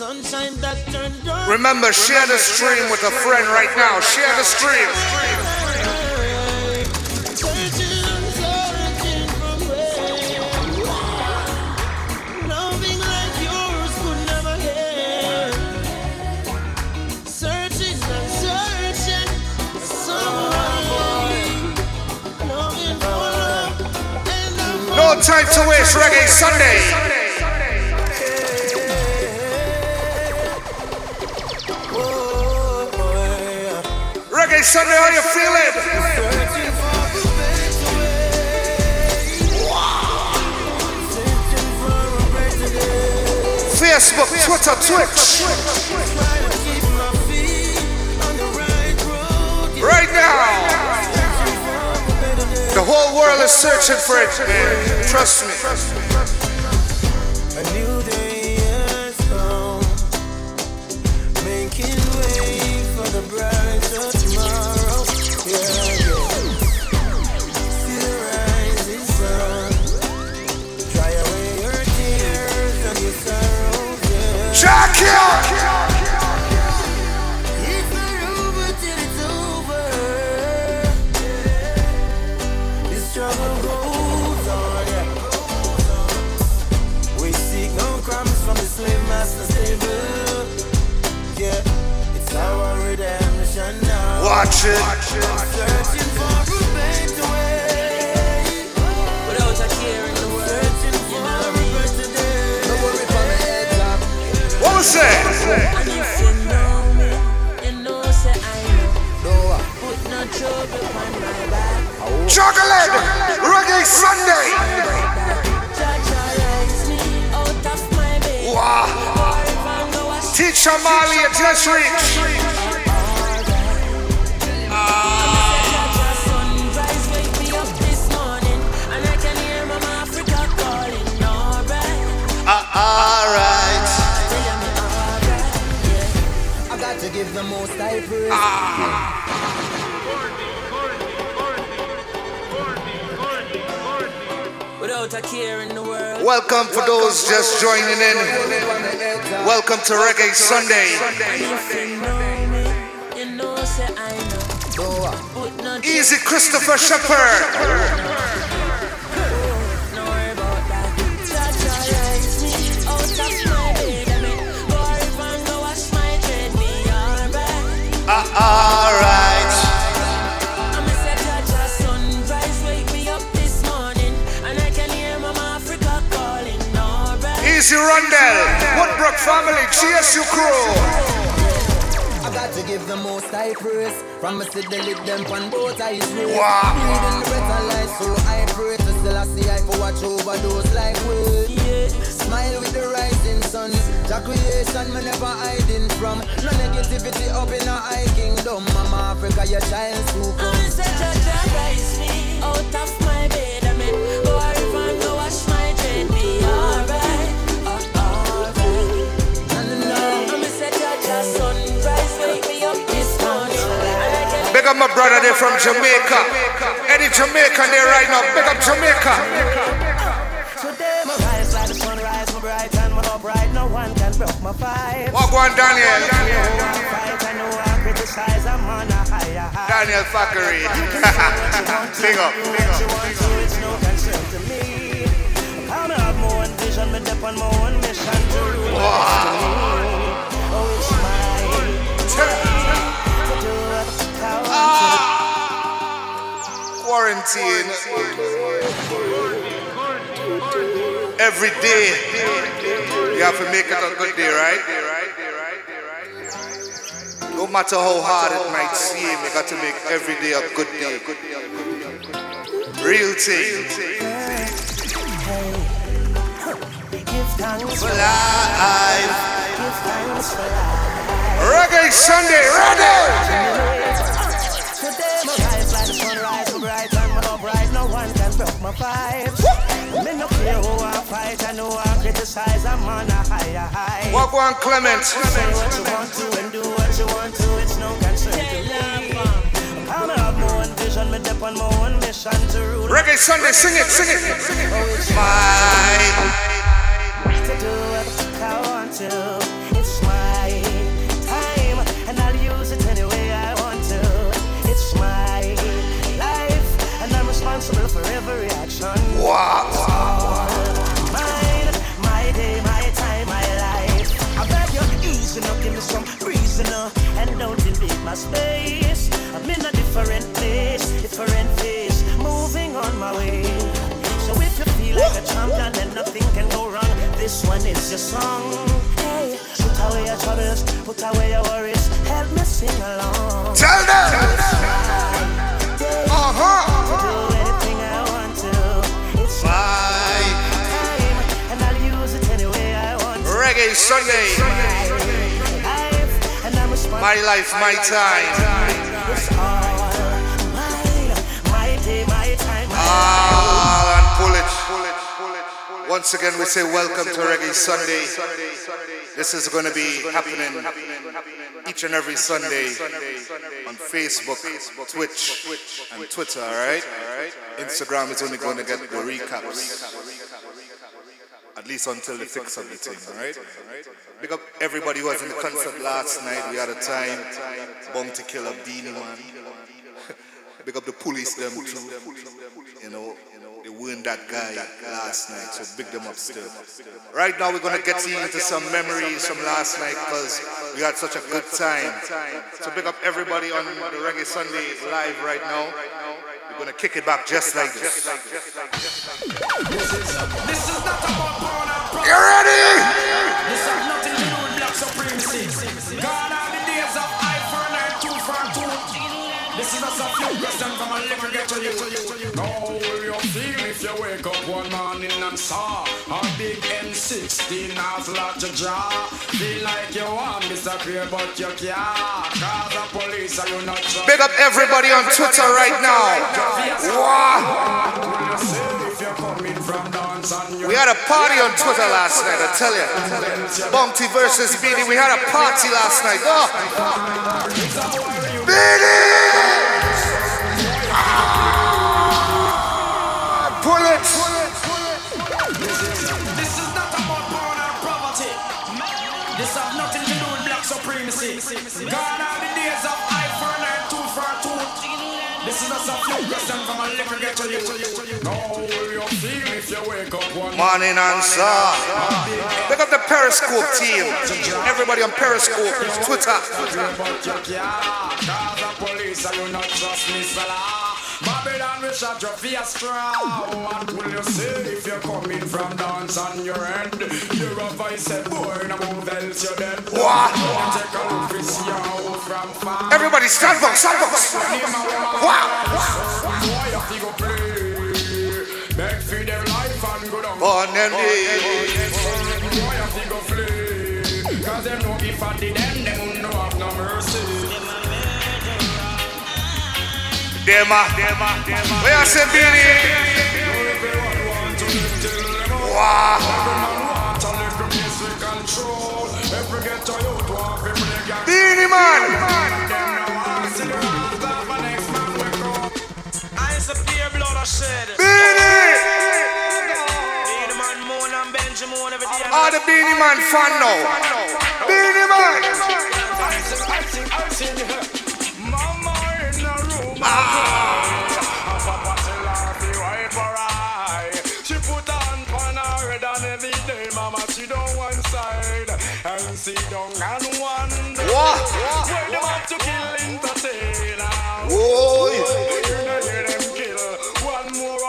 sunshine that turned dark. Remember, share the stream with a friend right now. Share the stream. Searching and searching from where Loving like yours could never end. Searching and searching for someone. Loving for love and love No No time to waste Reggae Sunday. Reggae Sunday, how you feeling? Facebook, Twitter, Twitch. Right now, the whole world is searching for it, man. Trust me. Now. Watch it. Searching for a better way. Without a care in the world. Searching for a better day. Don't worry for me head up. What was that? And if you know me, you know say I know. Put no trouble on my back. Chocolate! Reggae Sunday! Jaja rise me out of my. Wow. Teacher Mali, just reached. Give the most high praise. Without a care in the world. Welcome for those just joining in. Welcome to Reggae Sunday. Easy Christopher you alright. Alright. I'm a Jaja sunrise wake me up this morning, and I can hear Mama Africa calling. Alright. Easy Rundell. Woodbrook family. GSU crew. I got to give the most high praise. From a sit the lip them on both eyes. Wow. The of life, so I pray to still I see I for watch over those like we. Yeah. Smile with the rising sun. Jah creation me never hiding from. No negativity up in a high kingdom. Mama Africa, your child who I'm come. a set Jaja rise me out of my bed. I mean, go river and go wash my dread. Me alright. Alright. I'm a set Jaja sunrise wake me up this morning, and I can Big up my brother there from Jamaica. Any Jamaican there right now. Big up Jamaica. Today one can broke my. Walk one Daniel. Fight, I know I criticize, I'm on a higher high. Daniel Fackery. Big up. Big up. to, it's to me. I'm have my own vision, me dip on my own mission to rule my. Oh, it's my turn to do what I want to. Ah. Quarantine. Every day. You have to make it a good day, right? No matter how hard it might seem, you got to make every day a good day. Real thing. Life. Life. Reggae Sunday, ready! Today my rise like the sunrise, bright and upright. No one can broke my vibes. No care who I fight, I know I criticize. I'm on a higher high. Walk one Clement. Say what you want to and do what you want to. It's no concern to me. I'm have my own vision, me dip on my own mission to rule. Reggae Sunday, sing it, sing it. Oh, it's My. to do what I want to. It's my time, and I'll use it any way I want to. It's my life, and I'm responsible for every action. Wow. Now, give me some reason, uh, and don't invade my space. I'm in a different place, different phase, moving on my way. So if you feel like a champion, and nothing can go wrong. This one is your song. Hey, put away your troubles, put away your worries. Help me sing along. Tell them. I want to. It's my time, My life, my time. All. Ah, and pull it. Once again, we say welcome to Reggae Sunday. This is going to be happening each and every Sunday on Facebook, Twitch, and Twitter, alright? Instagram is only going to get the recaps. At least until the fix of the thing, alright? Big up everybody who was in the concert last night. We had a time. Bounty Killer, Beenie Man. Big up the police, them too. You know, they weren't that guy last night, so big them up still. Right now, we're gonna get into some memories from last night because we had such a good time. So big up everybody on the Reggae Sunday live right now. We're gonna kick it back just like this. This is not about power and profit. You ready? To you. How will you feel if you wake up one morning and saw a big M16 as large a jaw? Feel like you want Mr. Clear, but you can't. Cause the police are you not. Big up everybody on Twitter right now. Wow. We had a party on Twitter last night, I tell you. Bumpty versus Beenie, we had a party last night. Oh. Morning answer. Pick up one. Look at the Periscope team. Everybody on Periscope, Twitter. But you can't, cause the police are you not trust me, fella. Babylon will shut your straw. What will you say if you're coming from dance on your end? You're a voice said, boy, now move else you're dead. What? Take a look, we see you from far. Everybody, stand up, stand up. Wow. Boy, you feel go play. Beg for their life and go down. On them Boy, you feel go play. Cause them know if I did Dema. Where I say Beenie? Wow. Beenie Man. I ain't pure blood I shed. Beanie. Beenie man, moan and Benji moan every day. All the Beenie Man fan now. Beenie Man. The she down and wonder where to kill entertainer. You hear them kill one more.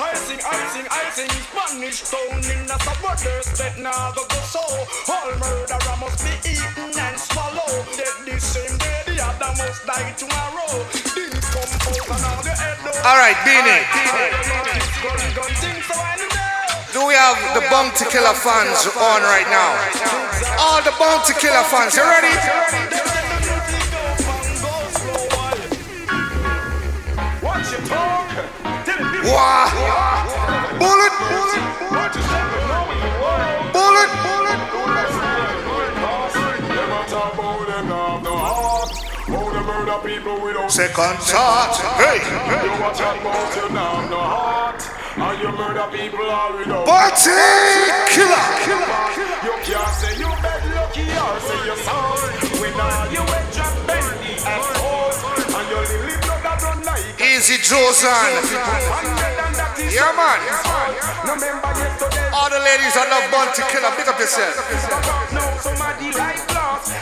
I sing, I sing, I sing Spanish in a supporters that now. All murderer must be eaten and swallowed. Dead the same day, the other must die tomorrow. Didn't come out and all the head down. All right, Beenie. Gun, gun, thing, so I know. Do we have the Bounty Killer fans on right now? All the Bounty Killer fans, you ready? Wow. Bullet. Bullet. Second thought. Hey. You watch out you now, no heart. And you murder people all without Bounty Killer. You can't say you bed lucky or say you sorry. When all you wet drop bendy and your lily blood that run like Easy Josan. Yeah, man. All the ladies that love Bounty Killer, pick up yourself.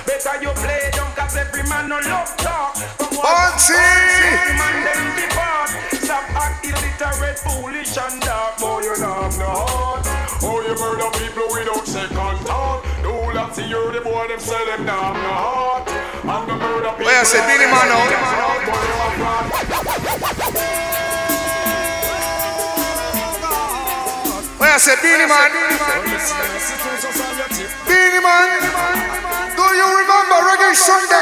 Better you them foolish and dark. Boy, you know. Oh, you murder people without second thought. The boy them them heart. And the murder people. I Billy? I say Beenie Man, Beenie Man, do you remember Reggae Sunday?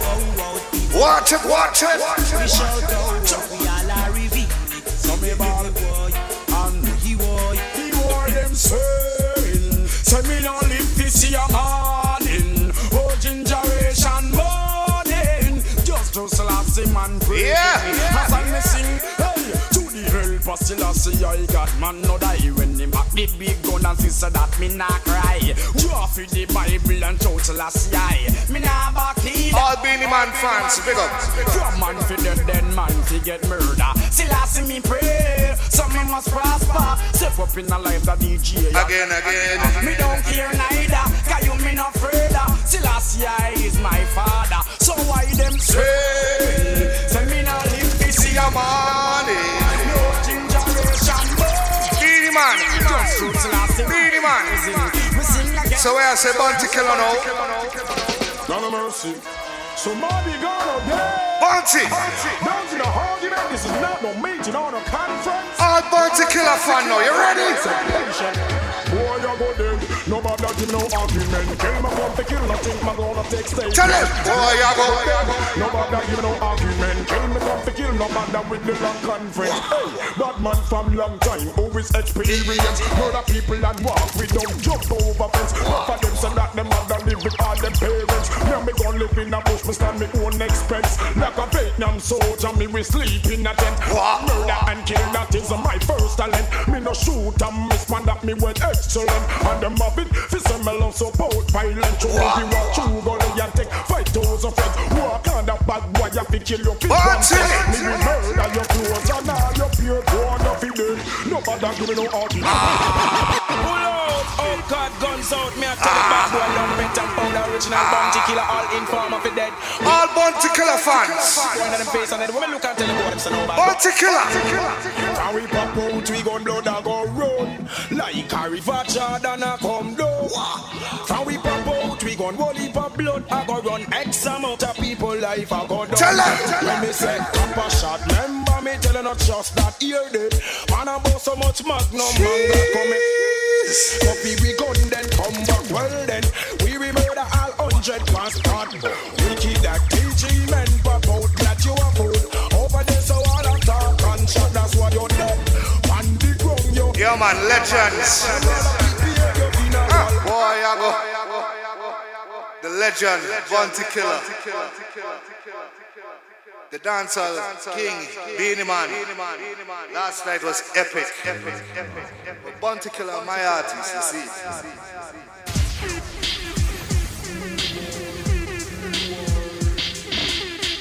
Oh, oh, Watch it, watch it. We shout, oh, oh, we all are revealed. So me ball and he wore, he wore them saying, say me no live this year Yeah. As I sing, hey, to the help of Selassie, I got man no die when him back the big gun and sister that me nah cry. Draw for the Bible and shout Selassie, I me nah back lead. All Beenie Man fans, big up. From man fi dead, then man fi get murder. Selassie me pray, some me must prosper. Step up in a life that DJ. Again, again. Me don't care neither, cause you me not afraid. Selassie is my father, so why them say? Morning. No Beenie Man. Beenie Man. Me sing again. So where I say Bounty Killer now? God of mercy. Somebody got a day. Bounty. Down to the argument. This is not no meeting or no conference. All Bounty Killer fan now, you ready? Boy, you go dead. Nobody give no argument. Kill my come to kill nothing. My gonna take stage. Tell him. Boy, you go. Nobody give no argument. Kill me come to kill nobody with the long conference. Hey, bad man from long time. Always experience. Murder people and walk. We don't jump over fence. But for them say that them mother live with all them parents. Now me gon' live in a bush. Me stand me own expense. Like a Vietnam soldier. Me we sleep in a tent. Murder and kill that is my first talent. Me no shoot and miss man that me well excellent. And them have it fi say me love support violent. So if you want to go and take five thousand friends. Walk on the bad boy you fi kill your fit one Watch it. friend. Me will murder your clothes and all your pure born of it dead. Nobody give me no argument. Ah. Pull out, oh God, guns out. Me a tell the bad boy young mint and pound original bounty killer. All informer fi dead. All Bounty Killer fans. One of them face on it. When look and tell the boy them say. Bounty Killer. And we pop out, we gun blood and go run Like a river Jordan a come down blood I go run X amount of people life I go down. Tell 'em. When me say copper shot, remember me telling not just that ear dead Man I bought so much magnum man that come Copy we gun then come back. Well then We we murder all hundred past start Wicked that teaching men pop out that you a fool. Over there so all that talk and shot that's why you're dead. On the ground you Yeah, man, legends. Ah, boy, you go. Legend, Bounty Killer. The dancehall king, Beenie Man. Last night was epic. But Bounty Killer, my artist, you see.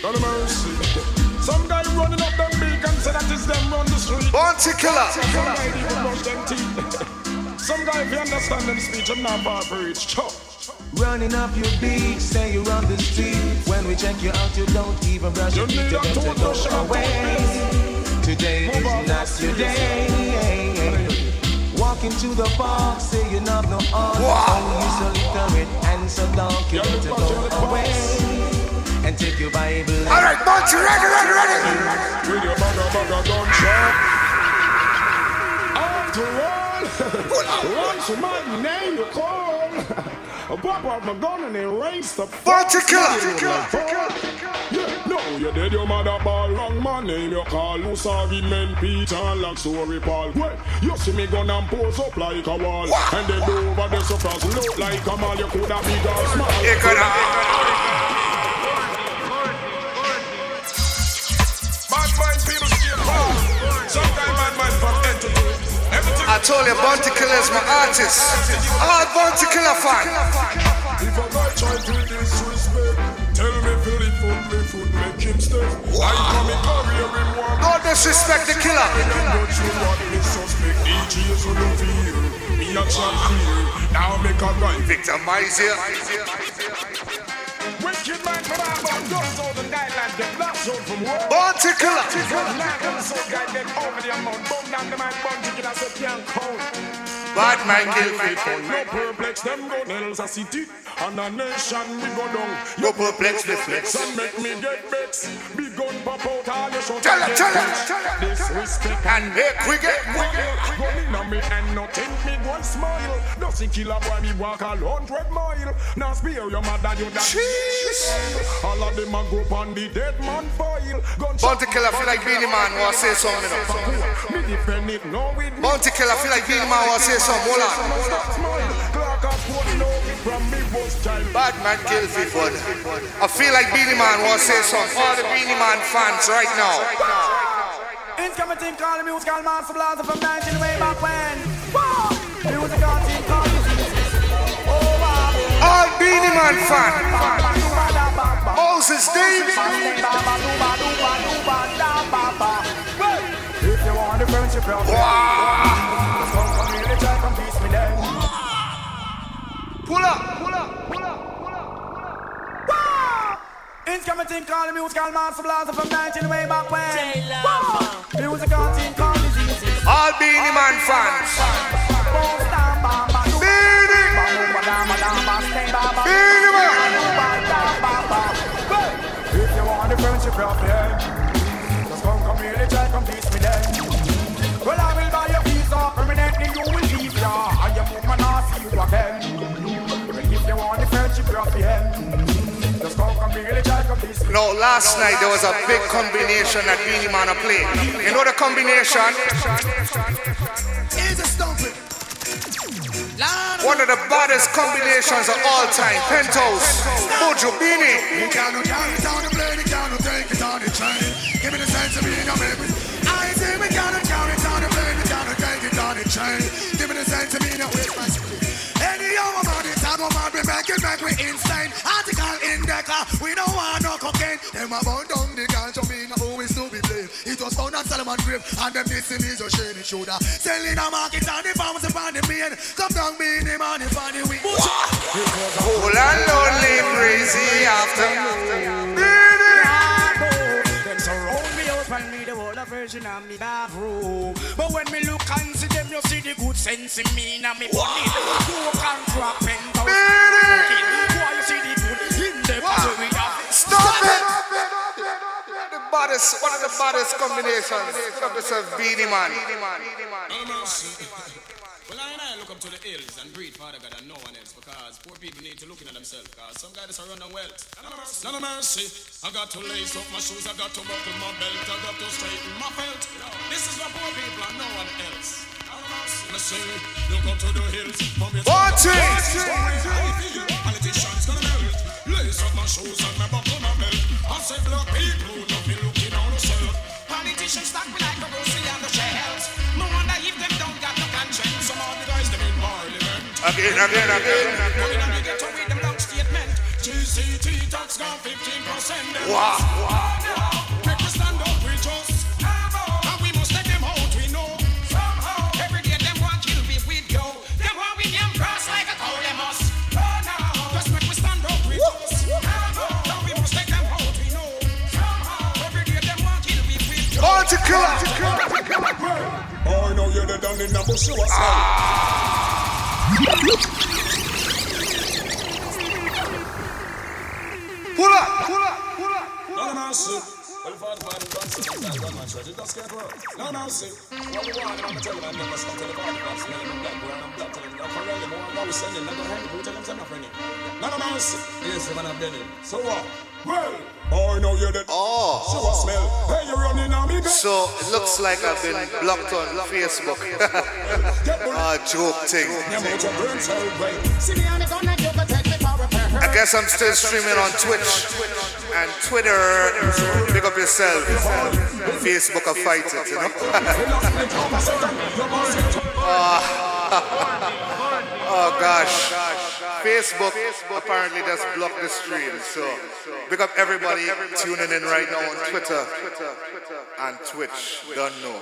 God of mercy. Some guy running up them big and say that is them run the street. Bounty Killer. Some guy even brush them teeth. Some guy if you understand them speech, I'm not each chop. Running up your beat, say you run the street. When we check you out, you don't even brush your teeth. You got to go away. Today is not your day. Walk into the park, say you have no honor. Oh, you so literate and so dark, you got to go away. And take your Bible. All right, Bounty, ready, ready, ready. With your bugger bugger gunshot. After all, once man name you call. I pop out my gun and erase the Bounty Killer. Yeah, no, you dead your mother ball wrong. Man name you call Loose argument Peter and like story Paul. Well, you see me gun and pose up like a wall. And then over the surface look like a man You coulda big or small. Bad mind people stay far Sometimes bad mind from entity Everything I told you, Bounty Killer is my artist. All Bounty Killer fan. If a guy try to disrespect, tell me feel it foot, me foot make him stay. I come in career in one. The disrespect the killer. Now make a right. Victimize you. Man from those out the island, get lost out from war. Bounty killer. So guy get over the amount, bum down the man, bounty killer, so can't count. Bad man kill people. No perplex them go nails a city and a nation we go down. No perplex the flex. And make me get vexed. Big gun pop out all your shots. Tell her, tell her. Disrespect and make we get we get. Gun in a me and no think me and smile. Does it kill a boy me walk a hundred mile. Now spear your mother you that. Jeez. All of them a go on the dead man file. Bounty killer feel like Beenie Man want say something. Me defend it no with me. Bounty killer feel like Beenie Man want say something. Hold on. Bad man kill people. I feel like Beenie Man want to say something. All the Beenie Man fans right now. Incoming team calling called Master Blaster from 19 way back when. Music team calling oh, All Beenie Man fans. Moses David. If Pull up, pull up, pull up, pull up, pull up. Incoming team calling me, who's called Master Blaster from 19 way back when. Music on team called diseases. All Beenie Man fans. No, last night there was a big combination that Beenie Man played. You know the combination? One of the baddest combinations of all time. Penthouse, Mojo, Beenie. Give me the sense of being a baby. I say we cannot carry it on the plane, you cannot take it on the train. Give me the sense of being a other man, it's a man, we make it back, we insane. Article in the car, we don't want no cocaine. Them about down the ganja, me no always to be blamed. It was found on Solomon grave, and them missing is a shady shoulder. Selling a market and the farmers upon the main. Come down, me in the money, upon the week. Cool and lonely, crazy after. Them surround me out and me the whole version of me bathroom. But when me look and see them, you see the good sense in me now me body. Coke and crap penthouse. Why you see the good in the body? Stop it! The baddest, one of the baddest combinations of the Beenie Man. Well, I and I look up to the hills and breathe, Father God, and no one else, because poor people need to look into themselves, because some guys are running wealth. None of mercy. I got to lace up my shoes, I got to buckle my belt, I got to straighten my belt. This is for poor people and no one else. I say, look up to the hills, from your Politicians gonna melt. Lace up my shoes and my buckle my belt. I say, black people, don't be looking on yourself. Politicians stack me And we must let them out, we know. Somehow every day them want kill me with yo. Them want we them cross like a cow, them us. Just make we stand up with us. And we must let them out, we know. Somehow Every day them want kill me with yo. Bounty killer. Oh, you're the down in the bush, you are Pull up, pull up, pull up. No mercy. Well, Father, Father, God, say that one man church, it just can't work. No mercy. What we want, I'm telling them, never stop to the party, I'm smelling them black, brown, and black, telling them, I'm really more, I'm always sending, I'm gonna hand it, tell them, I'm not friendly. No mercy. Yes, the man I'm dead. So what? Well, Oh, no, you're the. Oh. So what smell? Hey, you're running on me, So it looks like I've been blocked on Facebook. Ah, joke thing. I guess I'm still streaming on Twitch and Twitter. Pick up yourself. Facebook, I fight it, you know. Ah. oh gosh. Facebook apparently just blocked the stream. So big up everybody tuning in right now on Twitter and Twitch. Don't know.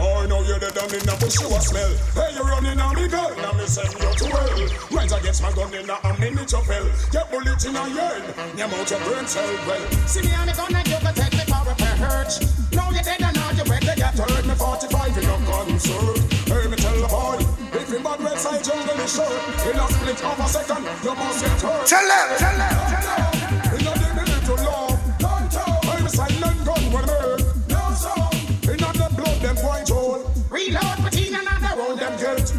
Oh, no, you're the dumb in the bush, you a smell. Hey, you running on me, girl. Now me send you to hell. Right against my gun in the arm, in it, you fell. Get bullet in a head. Name out your brain cell, well. See me on the gun and you can take me for a pair hurt. Now you're dead and now you're ready to get hurt. Me 45 in your concert. Hey, me tell the boy. You bad red side jungle is short. In a split of a second, you must get hurt. Tell them, tell them. In to love. Don't talk. I'm silent gun when I'm. No song. In the blood, them white hole. Reload, put in another roll, them guilt.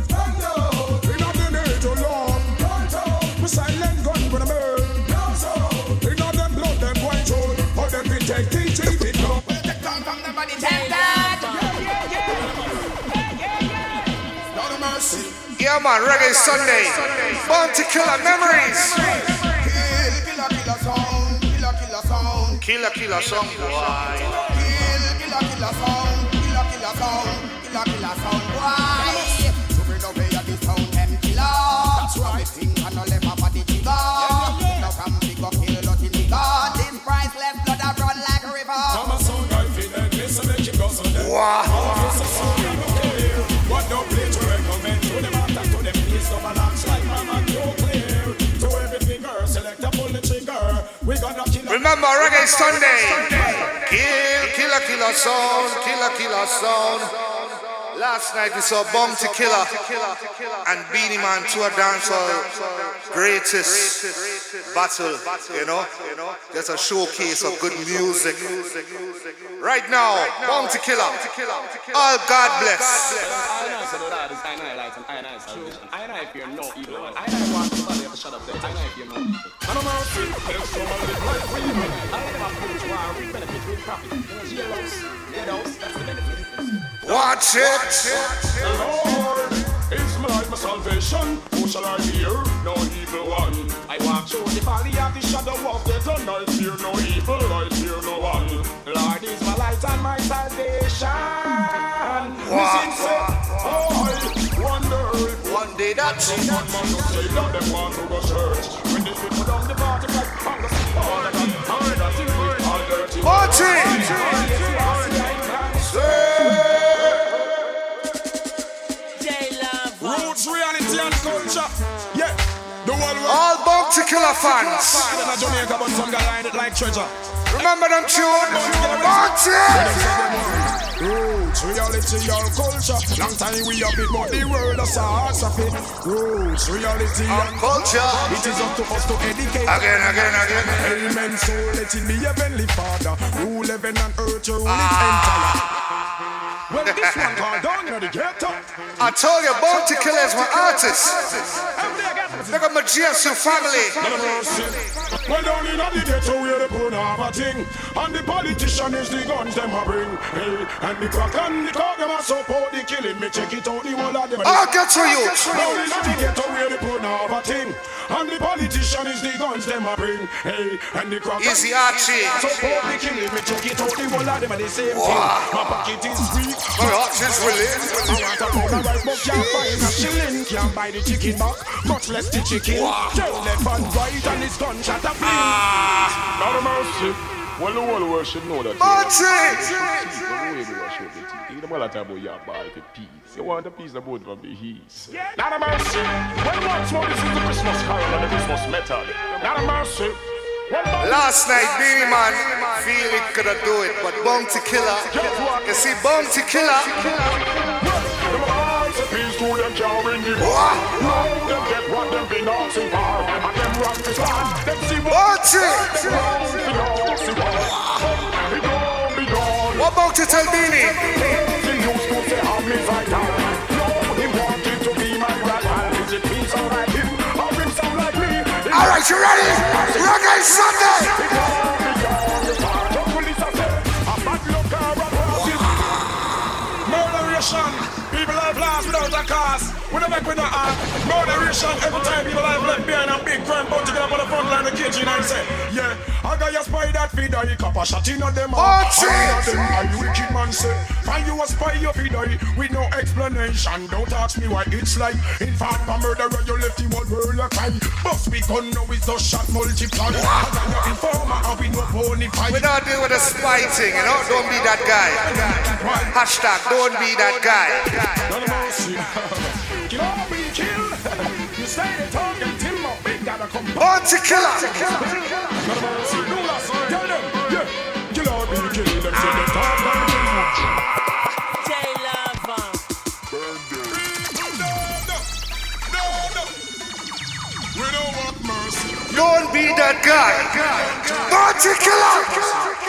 Yeah, man, Reggae Sunday. Bounty Killer Memories. Kill, a killer, killer song. Killer, killer song. Killer, killer song. Why? Kill, killer, killer song. Killer, killer song. Killer, killer song. Why? To bring away the sound, them killer. That's right. Thing and no left up at the trigger. Now from big up kill, not in the God. This price left blood a run like a river. I'm a sound guy, feel like this, and make it go so dead. Wow. Remember Reggae Sunday. Kill, killer, killer sound. Killer, killer sound. Last night we saw Bounty Killer and Beenie Man to a dancehall greatest battle, you know? Just a showcase of good music. Right now, Bounty Killer. All God bless. Watch it. The Lord is my life, my salvation. Who shall I fear? No evil one. I walk through the valley of the shadow of death, and I fear no evil. I fear no one. Lord is my light and my salvation. Say, oh, I wonder if one day that one man will say that them want to go church. Roots, reality, and culture. Yeah. The All Killer fans. Them a Jamaica, but some guy line it like treasure. Remember them tune? Bounty! Roots, reality, our culture. Long time we have it, but the world is a hearts of it. Roots, reality, and culture. It is up to us to educate. Again, again, again. Amen. So let it be heavenly Father. Rule heaven and earth, you rule it ah. entire. Well, this one called down in the ghetto. I told you, Bounty Killers were artists. artist. Look at my family. Well, down in the ghetto, where the poor have a thing. And the politician is the guns them a bring. Hey, and the crack and the cock them a support the killing. Me check it out, the whole of them. I'll get to you. Down in the ghetto, where the poor have a thing. And the politician is the guns them a bring. Hey, and the crack Easy Archie. Support the killing. Me check it out, the whole of them are the same Wow. thing. My pocket is weak. My heart is willing. I want a pound of rice, but can't find a shilling. Can't buy the chicken back, much less the chicken. Tell left and right and his gunshot a fling. Ah. Not a mercy. Well, the whole world should know that. Marty! The whole talk about your ball for peace. You want a piece of both from the heat. Not a mercy. Well, what's more, this is the Christmas carol and the Christmas method. Not a mercy. Last night, Beenie Man feel it coulda do it, but Bounty Killer, you see, Bounty Killer. Peace to them win the war. Now them get what them been asking for. And them rock the stand. Them see what What about you tell Beenie? He used to say I'm his idol. Now he wanted to be my rival. Is it me sound like him? Or him sound like me? All right, you ready? Reggae Sunday. We don't make with no art. Moderation every time people have left behind a big crime bout to get up on the front line of KG and say, yeah, I got your spy that feed I cop a shot in on them. Oh, I them, are you wicked man say, find you a spy you feed I with no explanation. Don't ask me why it's like. In fact, my murderer you left the whole world a cry. Bust me gun now it's just shot multiply. I got your informer and we no pony fight. We don't deal with a spy thing, you know. Don't be that guy. Hashtag don't be that guy. Kill all be killed. You they talking timber, big gotta come. Bounty killer. Kill all. We don't want mercy. Don't be that killer.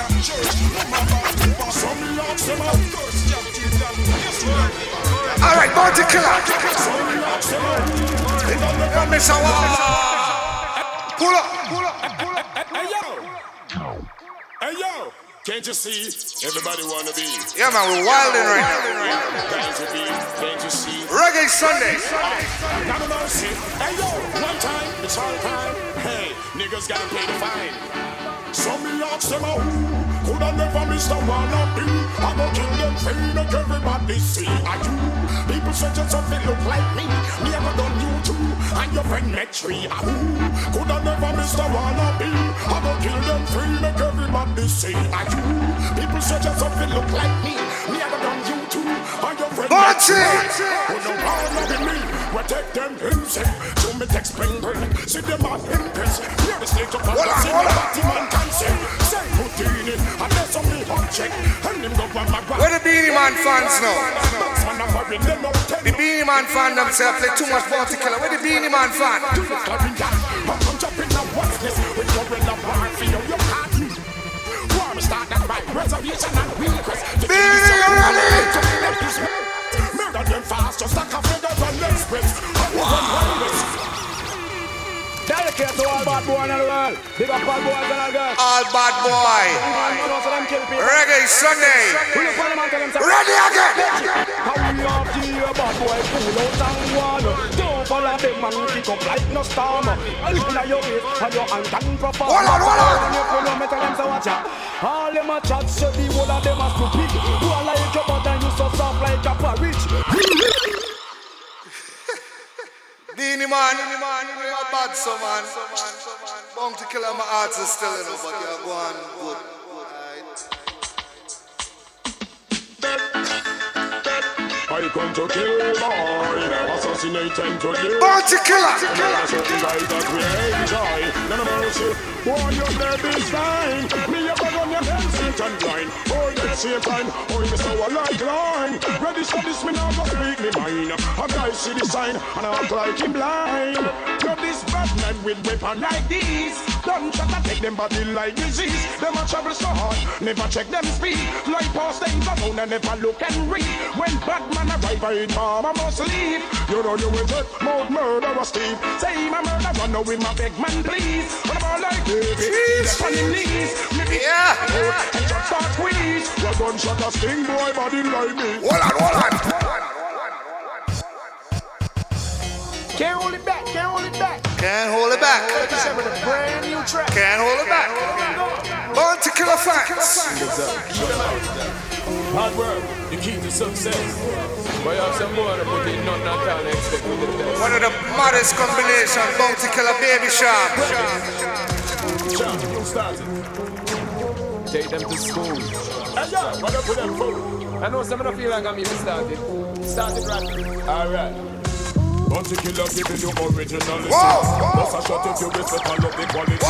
All right, Bounty Killer. Don't miss a wall. Pull up, pull up, pull up. Hey yo! Hey yo! Can't you see? Everybody wanna be. Yeah, man, we're wilding right now. Can't you be? Can't you see? Reggae Sunday. Not a mercy. Hey yo! One time, it's all time. Hey, niggas gotta pay the fine. So me ask them out. Coulda never missed a one of you. I go kill them free, make everybody see. Are you? People say just something look like me. Me ever done you too. And your friend met tree. Ah, who? Coulda never missed a one of you. I go kill them free, make everybody see. Are you? People say just something look like me. Me ever done you too. And your friend met Watch tree. it. Who no wanna be me? Take them himself. So eh? me take spring break. See them on impress. Hear the state of on, fantasy. hold on. Batty man can say. Say put in it. And there's some me hot check. And him go grab my grab. Where the Beenie Man fans now? Box man a worry, them no tell The Beenie Man fan themselves play too much Bounty Killer. Where the Beenie Man fan? Do not love me, yeah. But come jump in now, what's this? When you're in a bar, feel your heart. War me start that right. Reservation and request. Beenie, you ready? Murder them fast, just like a wireless. Dedicate to all bad boys in the world. Big up all boys and all girls. All bad boy. Reggae Sunday. Ready again. How we up to your bad boy pull out and one. Don't follow them man kick up like no storm. Look at your waist and your hand can proper. Hold on, hold on. You pull on me tell them so watch out. All them a chat say the whole of them a stupid. You are like your and you so soft like a porridge. Beenie Man. You're a bad so man. Bounty Killer, my heart is still in but you're going good. I come to kill boy, assassinate and to kill. Bounty Killer. Another certain guy that we enjoy. None of mercy. Boy, your blood is fine. Me a on your Satan blind. Oh, that Satan. Oh, you so like line. Ready for this, me now go speak me mind. A guy see the sign and I act like him blind. Now this bad man with weapon like this. Don't try to take them body like disease. Them a travel so hard, never check them speed. Like past them phone and never look and read. When bad man arrive, I farm, I must leave. You know you will take mouth murder or Steve. Say my murder, run now with my big man, please. What about like baby? Step on him knees. Yeah. And just start squeeze. Your gunshot a sting boy body like me. Hold on, hold on. Can't hold it back, can't hold it back. Can't hold it back. With a brand new track. Can't hold it back. Bounty Killer fans. Hard work, the key to success. But you have some more to put in nothing at all expect with the best. One of the maddest combination, Bounty Killer Baby Shark. Sharp, you started. Take them to school. Hey, yo, what up with them food? I know some of the feel like I'm even started. Started right. Alright. Bounty killer giving you originality. Plus a shot if you respect and love the quality.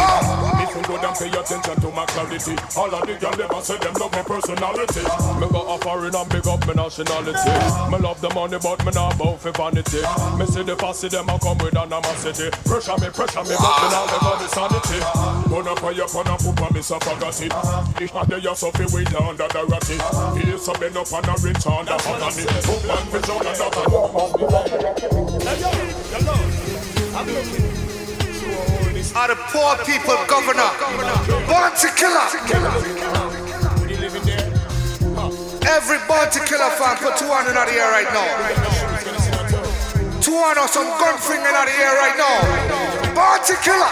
Listen good and pay attention to my clarity. All of the girls never say them love my personality. Me go a foreign and big up my nationality. Me love the money but me not bout for vanity. Me see the fussy them a come with animosity. Pressure me, pressure me, but me not go the sanity. Gonna pay up on a poop and me so forgot it. Ich hatte ja so viel Wind under the ratty. Ist so been up on a rich under honey. Poop and fish on the Are the poor people governor? Bounty killer. Every bounty killer fan put two on in the air right now. Two on or some gun finger in the air right now. Bounty killer.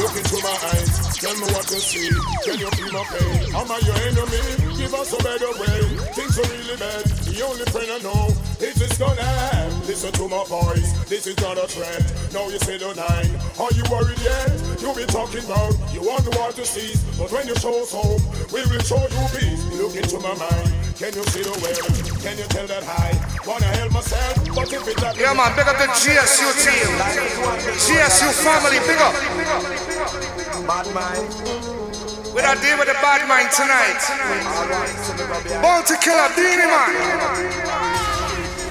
Look into my eyes, tell me what you see. Can you feel my pain? Am I your enemy? Give us a better way. Things are really bad. The only friend I know is this gonna end. Listen to my voice. This is not a threat. Now you say the nine. Are you worried yet? You be talking about you want the world to cease, but when you show us home, we will show you peace. Look into my mind. Can you see the way? Can you tell that high? Wanna help myself, but if it's not Yeah, man, big up the GSU team. GSU family, big up. Bad mind. We don't deal with the bad mind tonight. Bounty killer, Beenie Man.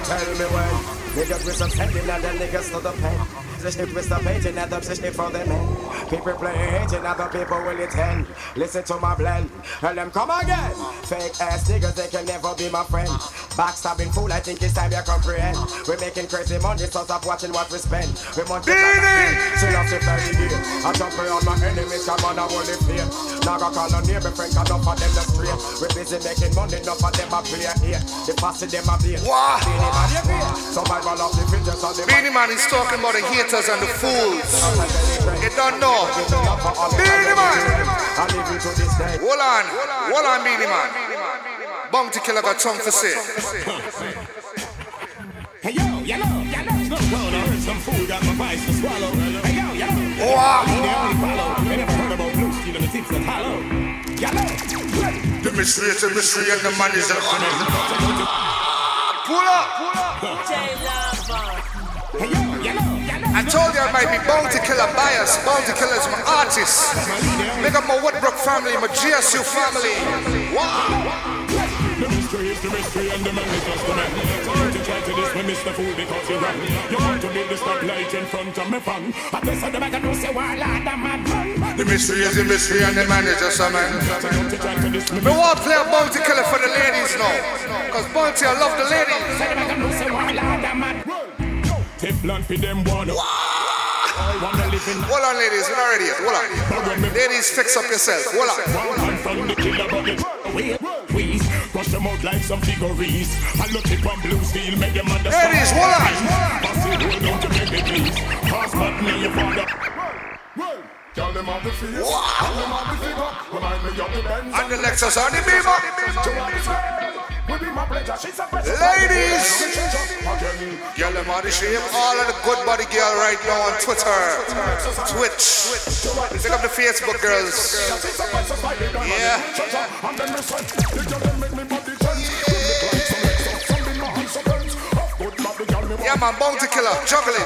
Tell me why. Niggas with some sending at the niggas to the pen. Nicht Mr. Paging at them, sich for them men. People play hating, other people will attend. Listen to my blend, and them come again. Fake ass niggas, they can never be my friend. Backstabbing fool, I think it's time you comprehend. We're making crazy money, so stop watching what we spend. We want to She loves it very dear. I jump around my enemies, come on, I won't live fear. Now I call on neighbor friend, cause enough of them the straight. We busy making money, enough of them a play here. The posse them a beat. Wow. Beenie man, you fear. Survival of the fittest of the Beenie Man is talking about the haters and the fools. You don't know. Beenie Man. Hold on. Hold on, Beenie Man. Bounty killer got tongue for say. Hey yo, you know, you know, no road, I heard some fool got my vice to swallow. Hey yo, you know, Wow. they only follow. They never heard about blue steel and the tips that hollow. You know, The mystery is a mystery and the man is a Pull up. I told you I might be bounty killer bias. Bounty killer is my artist. Make up my Woodbrook family, my GSU family. Wow. the mystery is the mystery and the man is just the man. Don't try to diss me, Mr. Fool, because you run. You want to build the stoplight in front of me fun. I guess I never can do say why lad I'm man. The mystery is the mystery and the man is just a man. Me want to play a bounty killer for the ladies now. Cause bounty, I love the ladies. Teflon for them one. Wanna live in Hold on, ladies, we're not ready yet. Hold on. Ladies, fix up yourself. Hold on. One from the killer bucket. We, we, brush them out like some figurines. I look it from blue steel, make them understand. Ladies, hold on. Pass it, hold on to me please. Pass back me, your father. Tell them how to feel. Tell them how to figure. Remind me of the Benz. And the Lexus and the Beamer. Ladies, girl, them on the shape. All of the good body girl right now on Twitter, Twitch. Pick up the Facebook girls. Yeah. Yeah, man, bounty killer, juggling.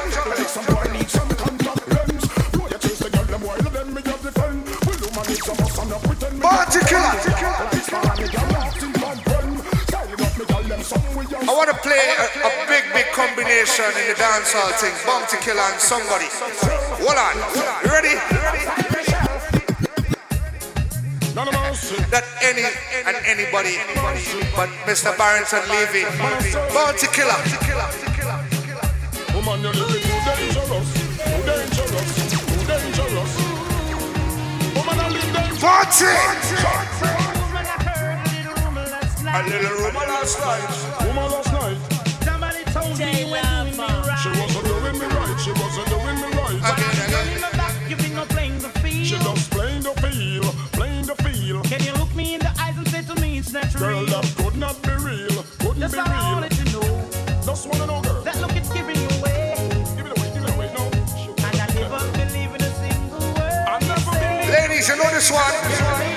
Bounty killer. I want to play a, a big, big combination in the dancehall thing. Bounty killer and somebody. Hold on. You ready? That any and anybody but Mr. Barrington Levy. Bounty killer. Woman, you're living too dangerous. Too dangerous. Too dangerous. Woman, I live dangerous. Party! A little rumor last night. Rumor last night. Somebody told me you weren't doing me right. She wasn't doing me right. She wasn't doing me right. In the back, you've been playing the field. She just playing the field, playing the field. Can you look me in the eyes and say to me it's not Girl, real? that could not be real. Couldn't That's be all I real. wanted to know. Just wanna know, girl. That look it's giving you away. Give it away, give it away, no. And I never believe in a single word. I never believe. Ladies, you know this one. Dangerously,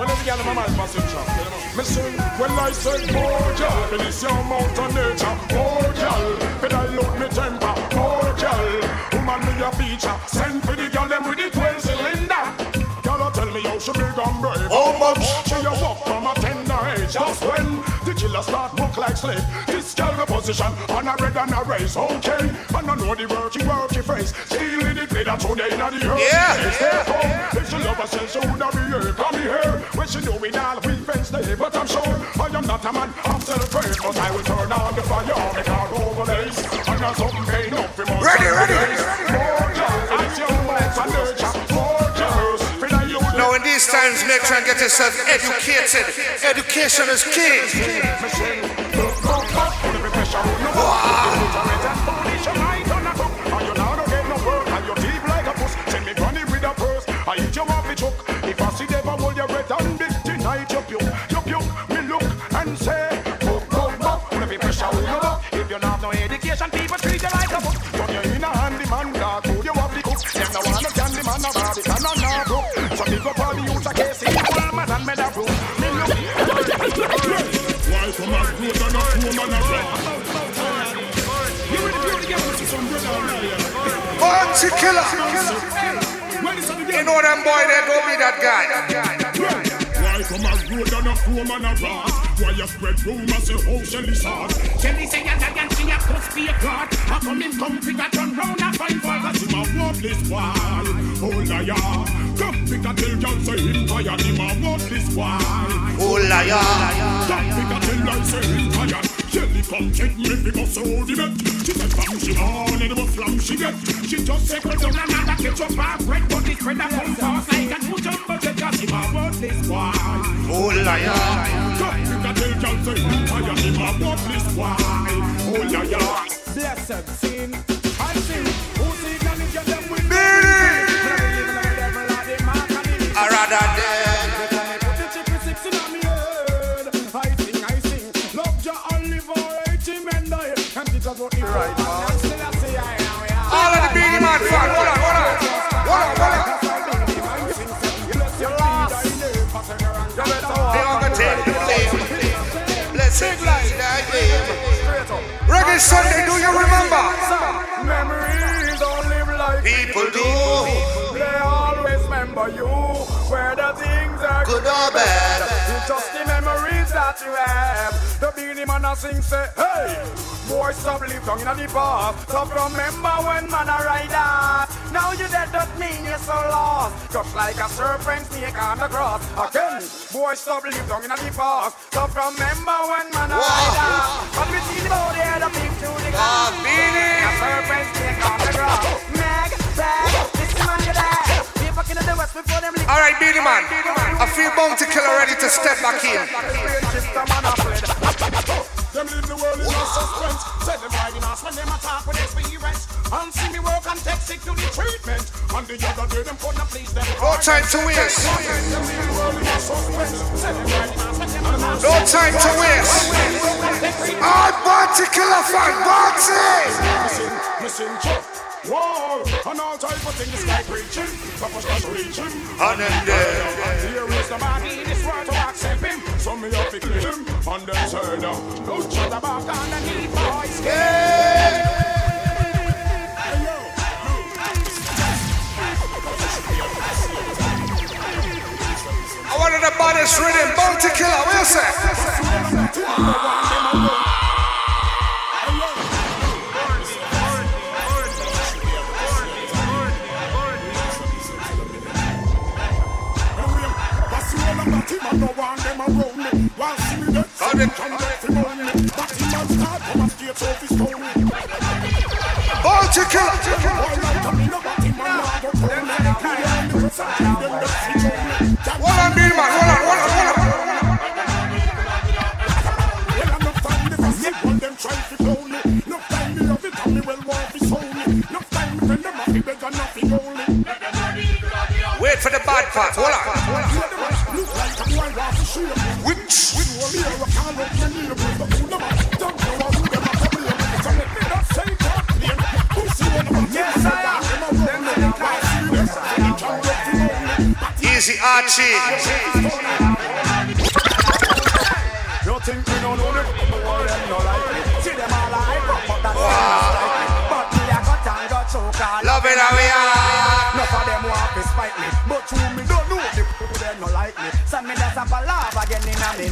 When the girl in my mind passenger. Me say, well I said more girl, and it's your motor nature. Oh, more girl, pedal out me temper. Oh, more girl, woman me a feature. Send for the girl them with the 12 cylinder. Girl, tell me how she big and brave. How much she a walk from a tender age? Just when killer start look like slave. This girl the position on a red and a race. Okay, and I know the work you work your face. Still in the glitter today in the earth. Yeah, Stay home. If she love herself, she would have be here. Come here. When she do it all, we fence day. But I'm sure I am not a man of self-praise. But I will turn on the fire, make her overlays. And there's something paying up for more. Ready, ready. More girls, it's your motor nature. More girls, times, make sure and get yourself educated. Education is key. So Bounty killer. You know them boy there, don't be that guy. Why come as good and a a rat? Why you spread rumors say how Shelly sauce? Shelly say a lion, she a puss be a god. I come in come pick a turn round a fight for Cause him a worthless boy, oh liar. Come pick a tell y'all say him tired Him a worthless boy, oh liar. Come pick a tell y'all say him tired Shelly come check me because so the bet She said bam she on and what flam she get. She just say Secret down another ketchup and bread But the spread a come fast like a new jumbo jet Cause him a worthless boy Oh liar. Come pick a tell y'all say him tired Him a worthless boy, oh liar Blessed sin and sin. Who see can get them with I rather dead. Put the chippy six in me Reggae Sunday, do you remember? Memories don't live like People do. They always remember you. whether things are Good or bad. It's just the memories that you have. The beenie man a sing say, hey, boy stop live down in the past. Stop remember when man a ride that. Now you dead don't mean you're so lost. Just like a serpent snake on the cross. Again, boy stop live down in the past. Stop remember when man a ride that. But we see the body before them lick All right, Beenie Man. I feel Bounty Killer ready to step back in. Them the world in suspense. Say them riding when them attack with experience. And see me work and take sick to the treatment. And the other day them couldn't please them. No time to waste. Them live the world in a suspense. Say them riding us when them attack. No time to waste. All Bounty Killer fan, Bounty. Missing, missing. War and all type of things preaching, purpose reaching. And then there. Here is the man in this world to accept him. Some me have to kill him, and then say no. Don't chat about underneath boys. I wanted the baddest rhythm, Bounty Killer, what you say? And no one them around me. While see me get some come back from me. But him and start come and skate off his stone. Bounty killer. Hold on, Beenie Man. Hold on, hold on, hold on. Them try to clone me. No time me love it, and me well want to show me. No time me tell them I feel better, nothing only. Wait for the bad part. Hold on. Archie. You think we don't know the world them no like See them all like up but that's not like me. But me a got and got choke all how we are. Enough of them want to spite me. But true me don't no like me. Send me that's a palaver again in a me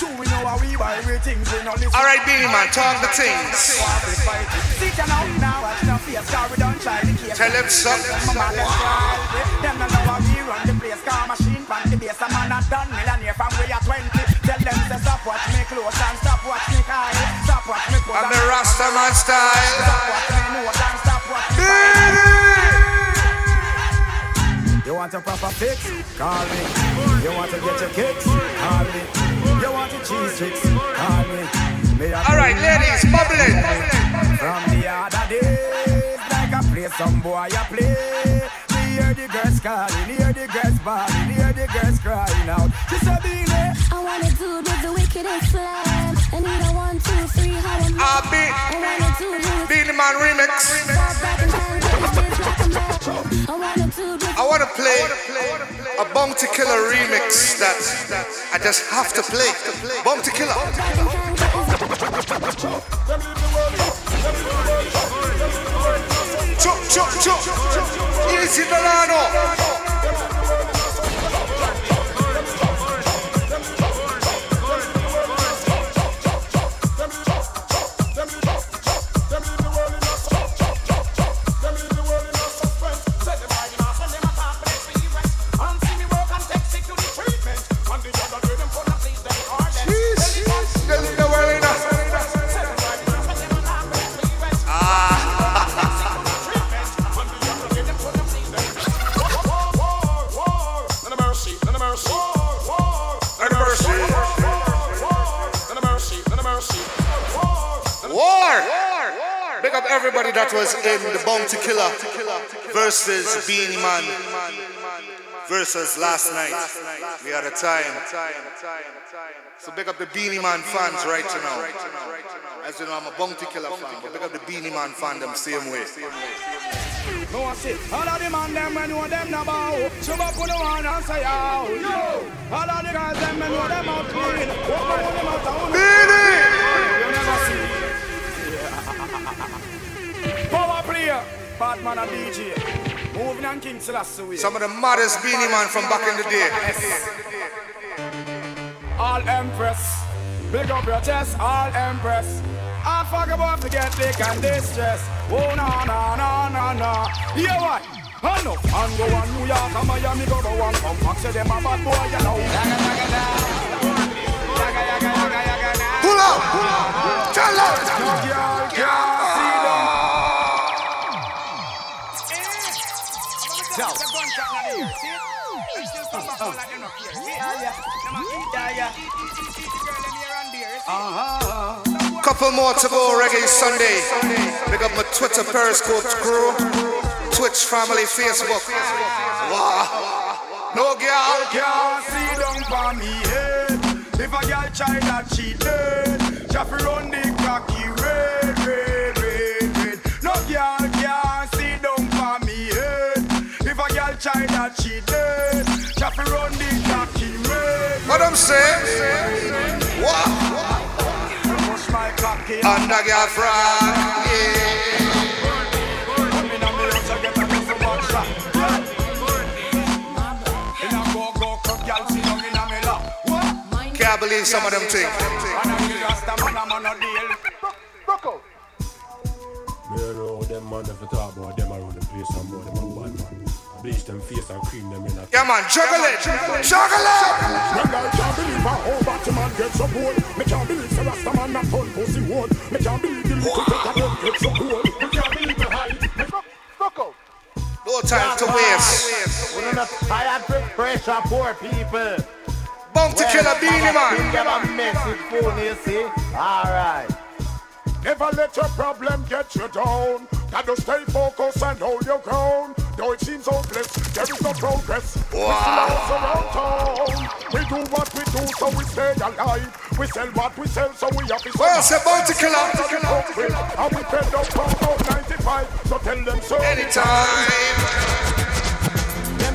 True we know how we buy we things we no listen. Alright, Beenie Man, talk the things. Want to fight it. See you now, now watch no face? Cause we don't try the case Tell him something. Mama, let's try. Them no know how we run the place. Car machine pan the base. A man a done millionaire from we are 20 Tell them say stop watch me close and stop watch me Kyle Stop watch me put I'm the Rastaman style. Stop watch me and stop watch me want a proper fix? Call me. You want to get your kicks? Call me. You want your cheese tricks? Call me. me Alright, ladies, bubbling. From the other like I play some boy I play. Me hear the girls calling, hear the girls bawling, hear the girls crying out. She said, Beenie. I want a dude with the wickedest slam. I need a one, two, three, how I'm Ah, be I want a dude who's Beenie Man remix. I want a dude with I want to play a Bounty Killer remix that I just have to play. Bounty Killer. Chop, chop, chop. Easy Delano. The Killer versus Beenie Man versus last night. We had a time. So big up the Beenie Man fans right now. As you know, I'm a Bounty Killer fan, but big up the Beenie Man fan them same way. No one say, all of the man them when know them na bow. Shove up on the one and say yo. Yo. All of the girls them when know them out clean. Walk on them out town. You never see. Power player, Batman and DJ. Moving on King Selassie. way. Some of the maddest Beenie Man from back in the day. All Empress. Big up your chest, all Empress. I fuck about to get big and distress. Oh, no, no, no, no, no. Yeah, what? I know. And go on New York and Miami, go go on. Come back, say them a bad boy, you know. Pull up! Tell up! No girl Couple more to go, Reggae Sunday. Big up my Twitter, Periscope crew, Twitch family, Facebook. No girl. See down for me head. If a girl try that she dead. Run the cocky red, red, that she dead. Jaffe run the cocky red. What I'm saying? Wow. Push my cocky. And the girl from Come in and me house, I get a little back shot. In a go go come girl sit down in a me lap. What? Can't believe some of them things. And I give Rasta man a man a deal. Broke Me don't what them man if you talk about them around the place and about them a bad man bleach them face and cream them in a Yeah man, juggle it, juggle it Well I can't believe a whole batch man get so cold Me can't believe the rasta man a ton pussy wood Me can't believe the little cat a get so cold Me can't believe the high Fuck out No time to waste I have to pressure poor people Bounty well, killer beenie man Give a message for you see Alright Never let your problem get you down. Gotta stay focused and hold your ground. Though it seems hopeless, there is no progress. We still around town. We do what we do, so we stay alive. We sell what we sell, so we have to Well, say bounty killer. And we fed up from about 95, so tell them so. Anytime.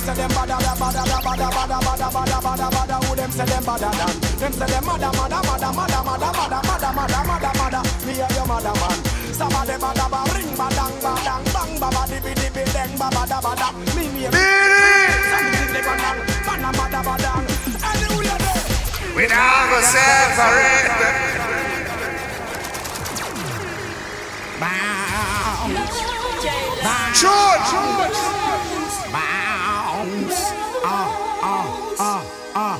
Them say them bada bada bada bada bada bada bada bada bada Who them say them bada than? Them say them mada mada mada mada mada mada mada mada mada mada. Me and your mother man. Somebody bada ba ring badang badang bang baba dibi dibi deng baba da bada Me me Something they gonna bada bada Anywhere there We now go separate. George, George. Bounce, uh, uh, uh, uh.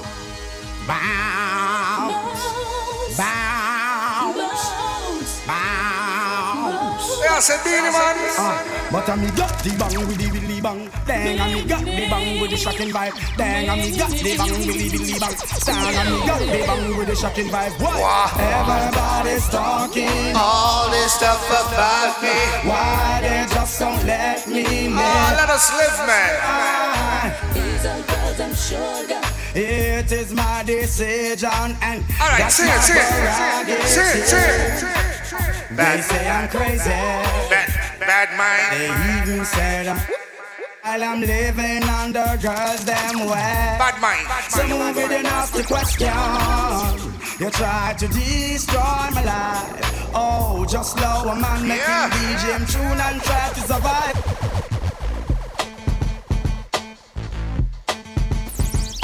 Bounce, bounce, bounce. Yeah, say Beenie Man. Uh, but I me got the bang with the billy bang. Dang, I me got the bang with the shocking vibe. Dang, I me got the bang with the billy bang. Dang, I me got the bang with the shocking vibe. What? Everybody's talking all this stuff about me. Why they just don't let me Oh, let us live, man. These are girls I'm sugar. It is my decision and All right, that's sing my it, sing it, prerogative. sing it, sing it, sing They say I'm crazy. Bad, bad mind. They even said I'm while I'm living under girls them way. Bad mind. So move it and ask the question. You try to destroy my life. Oh, just slow a man making Yeah. DJ tune and try to survive.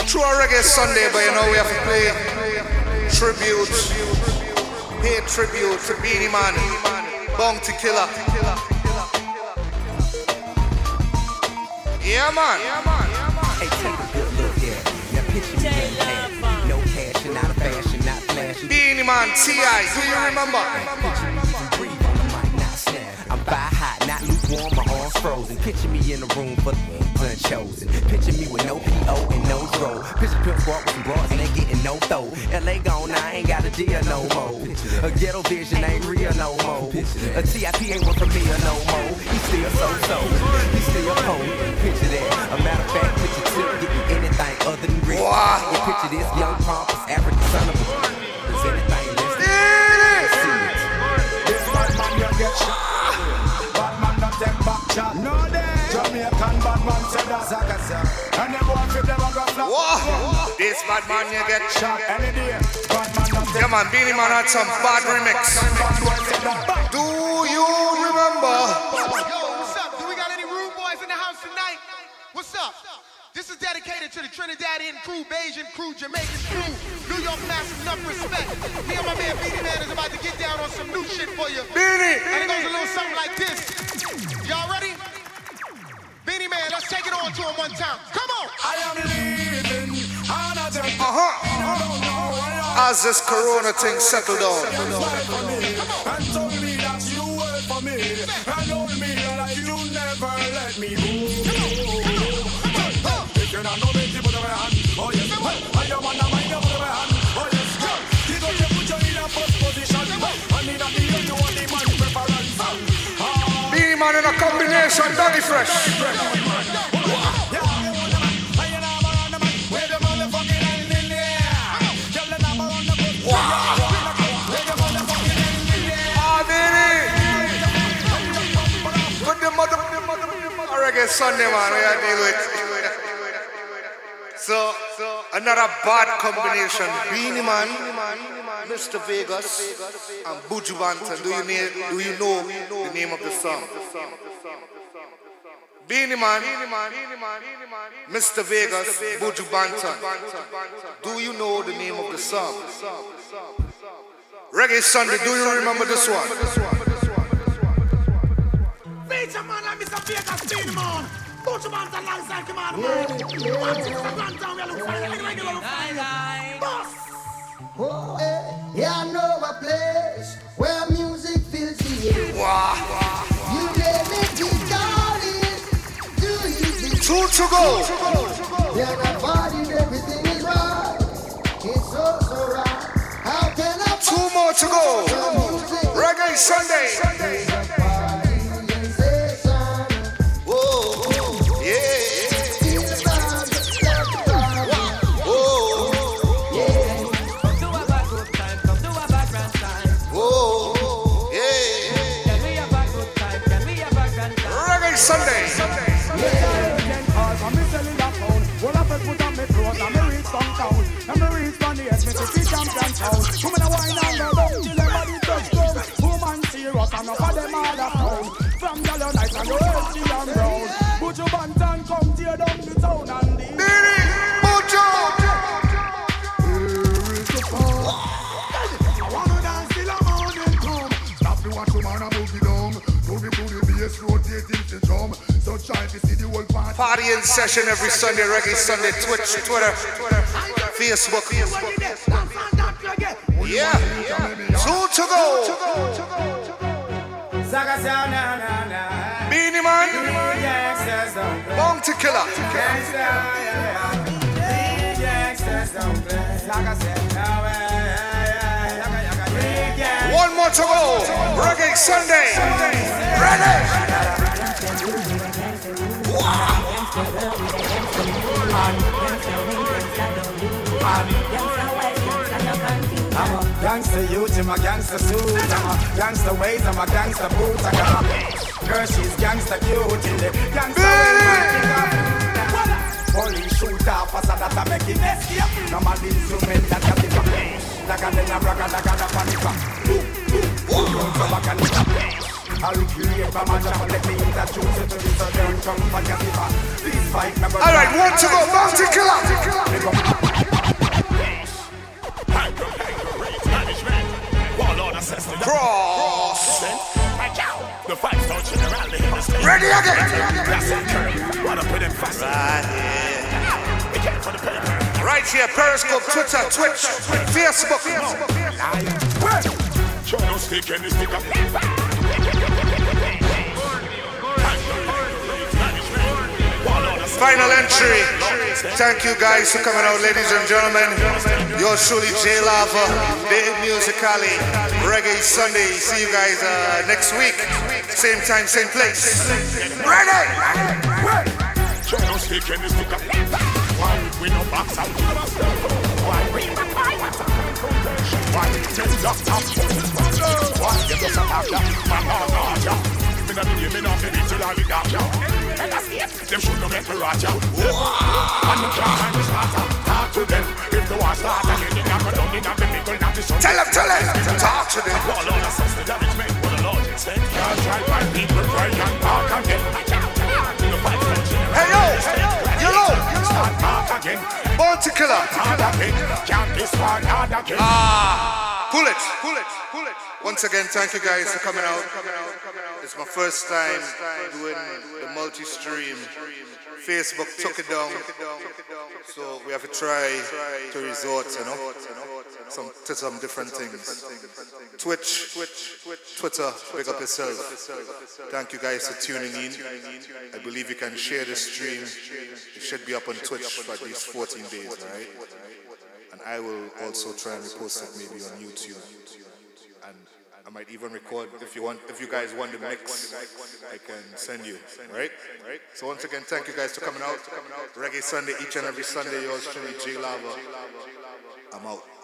True reggae Sunday, but you know we have to play tribute, pay tribute to Beenie Man, Bounty Killer. Yeah, man. Hey, take a good look here. Now picture me getting paid. No cash and not a fashion, not flashy. Beenie Man, T.I., do you remember? I'm fire hot, not lukewarm, my frozen. Picture me in a room for the unchosen. Picture me with no P.O. and no throw. Picture Pimp Squad with some broads and they getting no throw. L.A. gone, I ain't got a deal no more. A ghetto vision ain't real no more. A T.I.P. ain't one for me or no more. He still so-so, he still cold. Picture that. A matter of fact, picture Tip getting anything other than rich. And picture this young pompous African son of a... Is anything less than... This bad man you get take back shot. No day. Jamaican bad man say that. Zagasa. And them boy fit them a go flop. Whoa. This bad man you get shot any day. Bad man not Yeah, man, Beenie Man had some bad remix. Do you remember? Yo, what's up? Do we got any rude boys in the house tonight? What's up? This is dedicated to the Trinidadian crew, Bajan crew, Jamaican crew, New York massive enough respect. Me and my man Beenie Man is about to get down on some new shit for you. Beenie! And it goes a little something like this. Y'all ready? Beenie Man, let's take it on to him one time. Come on! I am living on a temple. Uh-huh. As this corona thing settled down. And told me that you were for me. And told me that you never let me go. If you're not no baby, put up your hand. Oh yes. I am on the mind, put up your hand. Oh yes. Give up your put you in a first position. I need a deal, you want the man preference. Beenie Man in a combination, Danny Fresh. Ah, with. So, another bad combination. Beenie Man, Mr. Vegas, and Buju Banton. Do you, know, do you know the name of the song? Beenie Man, Mr. Vegas, Buju Banton. Do you know the name of the song? Reggae Sunday, do you remember this one? Feature man like Mr. Vegas, Beenie Man. Put your hands alongside command man. One six a grand down, we look fine, like regular look fine. Boss. Oh, eh, yeah, I know a place where music fills the air. You let me be darling. Do you to go. They're not everything is right. It's so, so right. How can I Two more to go. Reggae Sunday. Whoa, Put your band and come tear down the town and the I wanna dance till the morning come. Stop to watch the man a boogie down. To the to the bass, rotating the drum. So try to see the whole party. Party in session every Sunday, Reggae Sunday, Twitch, Twitter, Facebook. Yeah, two to go. Beenie Man, Gangsters don't play. Bounty Killer. Gangsta, yeah, yeah. Gangsters don't play. Saga said, no way. Yaga, yaga, yeah, yeah. One more to go. Reggae Sunday. Ready? I'm a gangster youth in my gangster suit. I'm a gangster ways, I'm a gangster boots. I got a girl, she's gangster cute in the gangster way. Police shoot off us and that I make it escape. No man instrument that got it up. Like a then a bragga, like a panica. Don't come back and stop. I'll create my man, let me introduce you to this southern come for your fever. This fight never All right, one to go. Bounty Killer. Cross. The five star general, the understand. Ready again. That's it, Curry. Wanna put him fast. Right here. Right here, Periscope, Twitter, Twitch, Facebook. Try no stick and stick up. Final entry. Thank you guys for coming out, ladies and gentlemen. Yours truly, J Lava, Dave Musicali, Reggae Sunday. See you guys uh, next week. Same time, same place. Ready? Man, man, ya. Me not be me not be beat till I be dark. And I see it. Them should not make me rot ya. And the can't find the starter. Talk to them. If the start again, go down in a biblical not the sun. Tell them, tell them. Talk to them. On us, the damage made for the Lord instead. Can't try my people cry and talk again. The. Hey yo, yellow, Start talk again. Bounty Killer. Hard again. Can't this one hard again. Ah, pull it, pull it, pull it. Once again, thank you guys for coming out. It's my first time doing the multi-stream. Facebook took it down, so we have to try to resort, you know, some to some different things. Twitch, Twitter, big up yourself. Thank you guys for tuning in. I believe you can share the stream. It should be up on Twitch for at least 14 days, right? And I will also try and repost it maybe on YouTube. I might even record if you want if you guys want the mix, I can send you. Right? right So once again, thank you guys for coming out. Reggae Sunday each and every Sunday, yours truly J Lava. I'm out.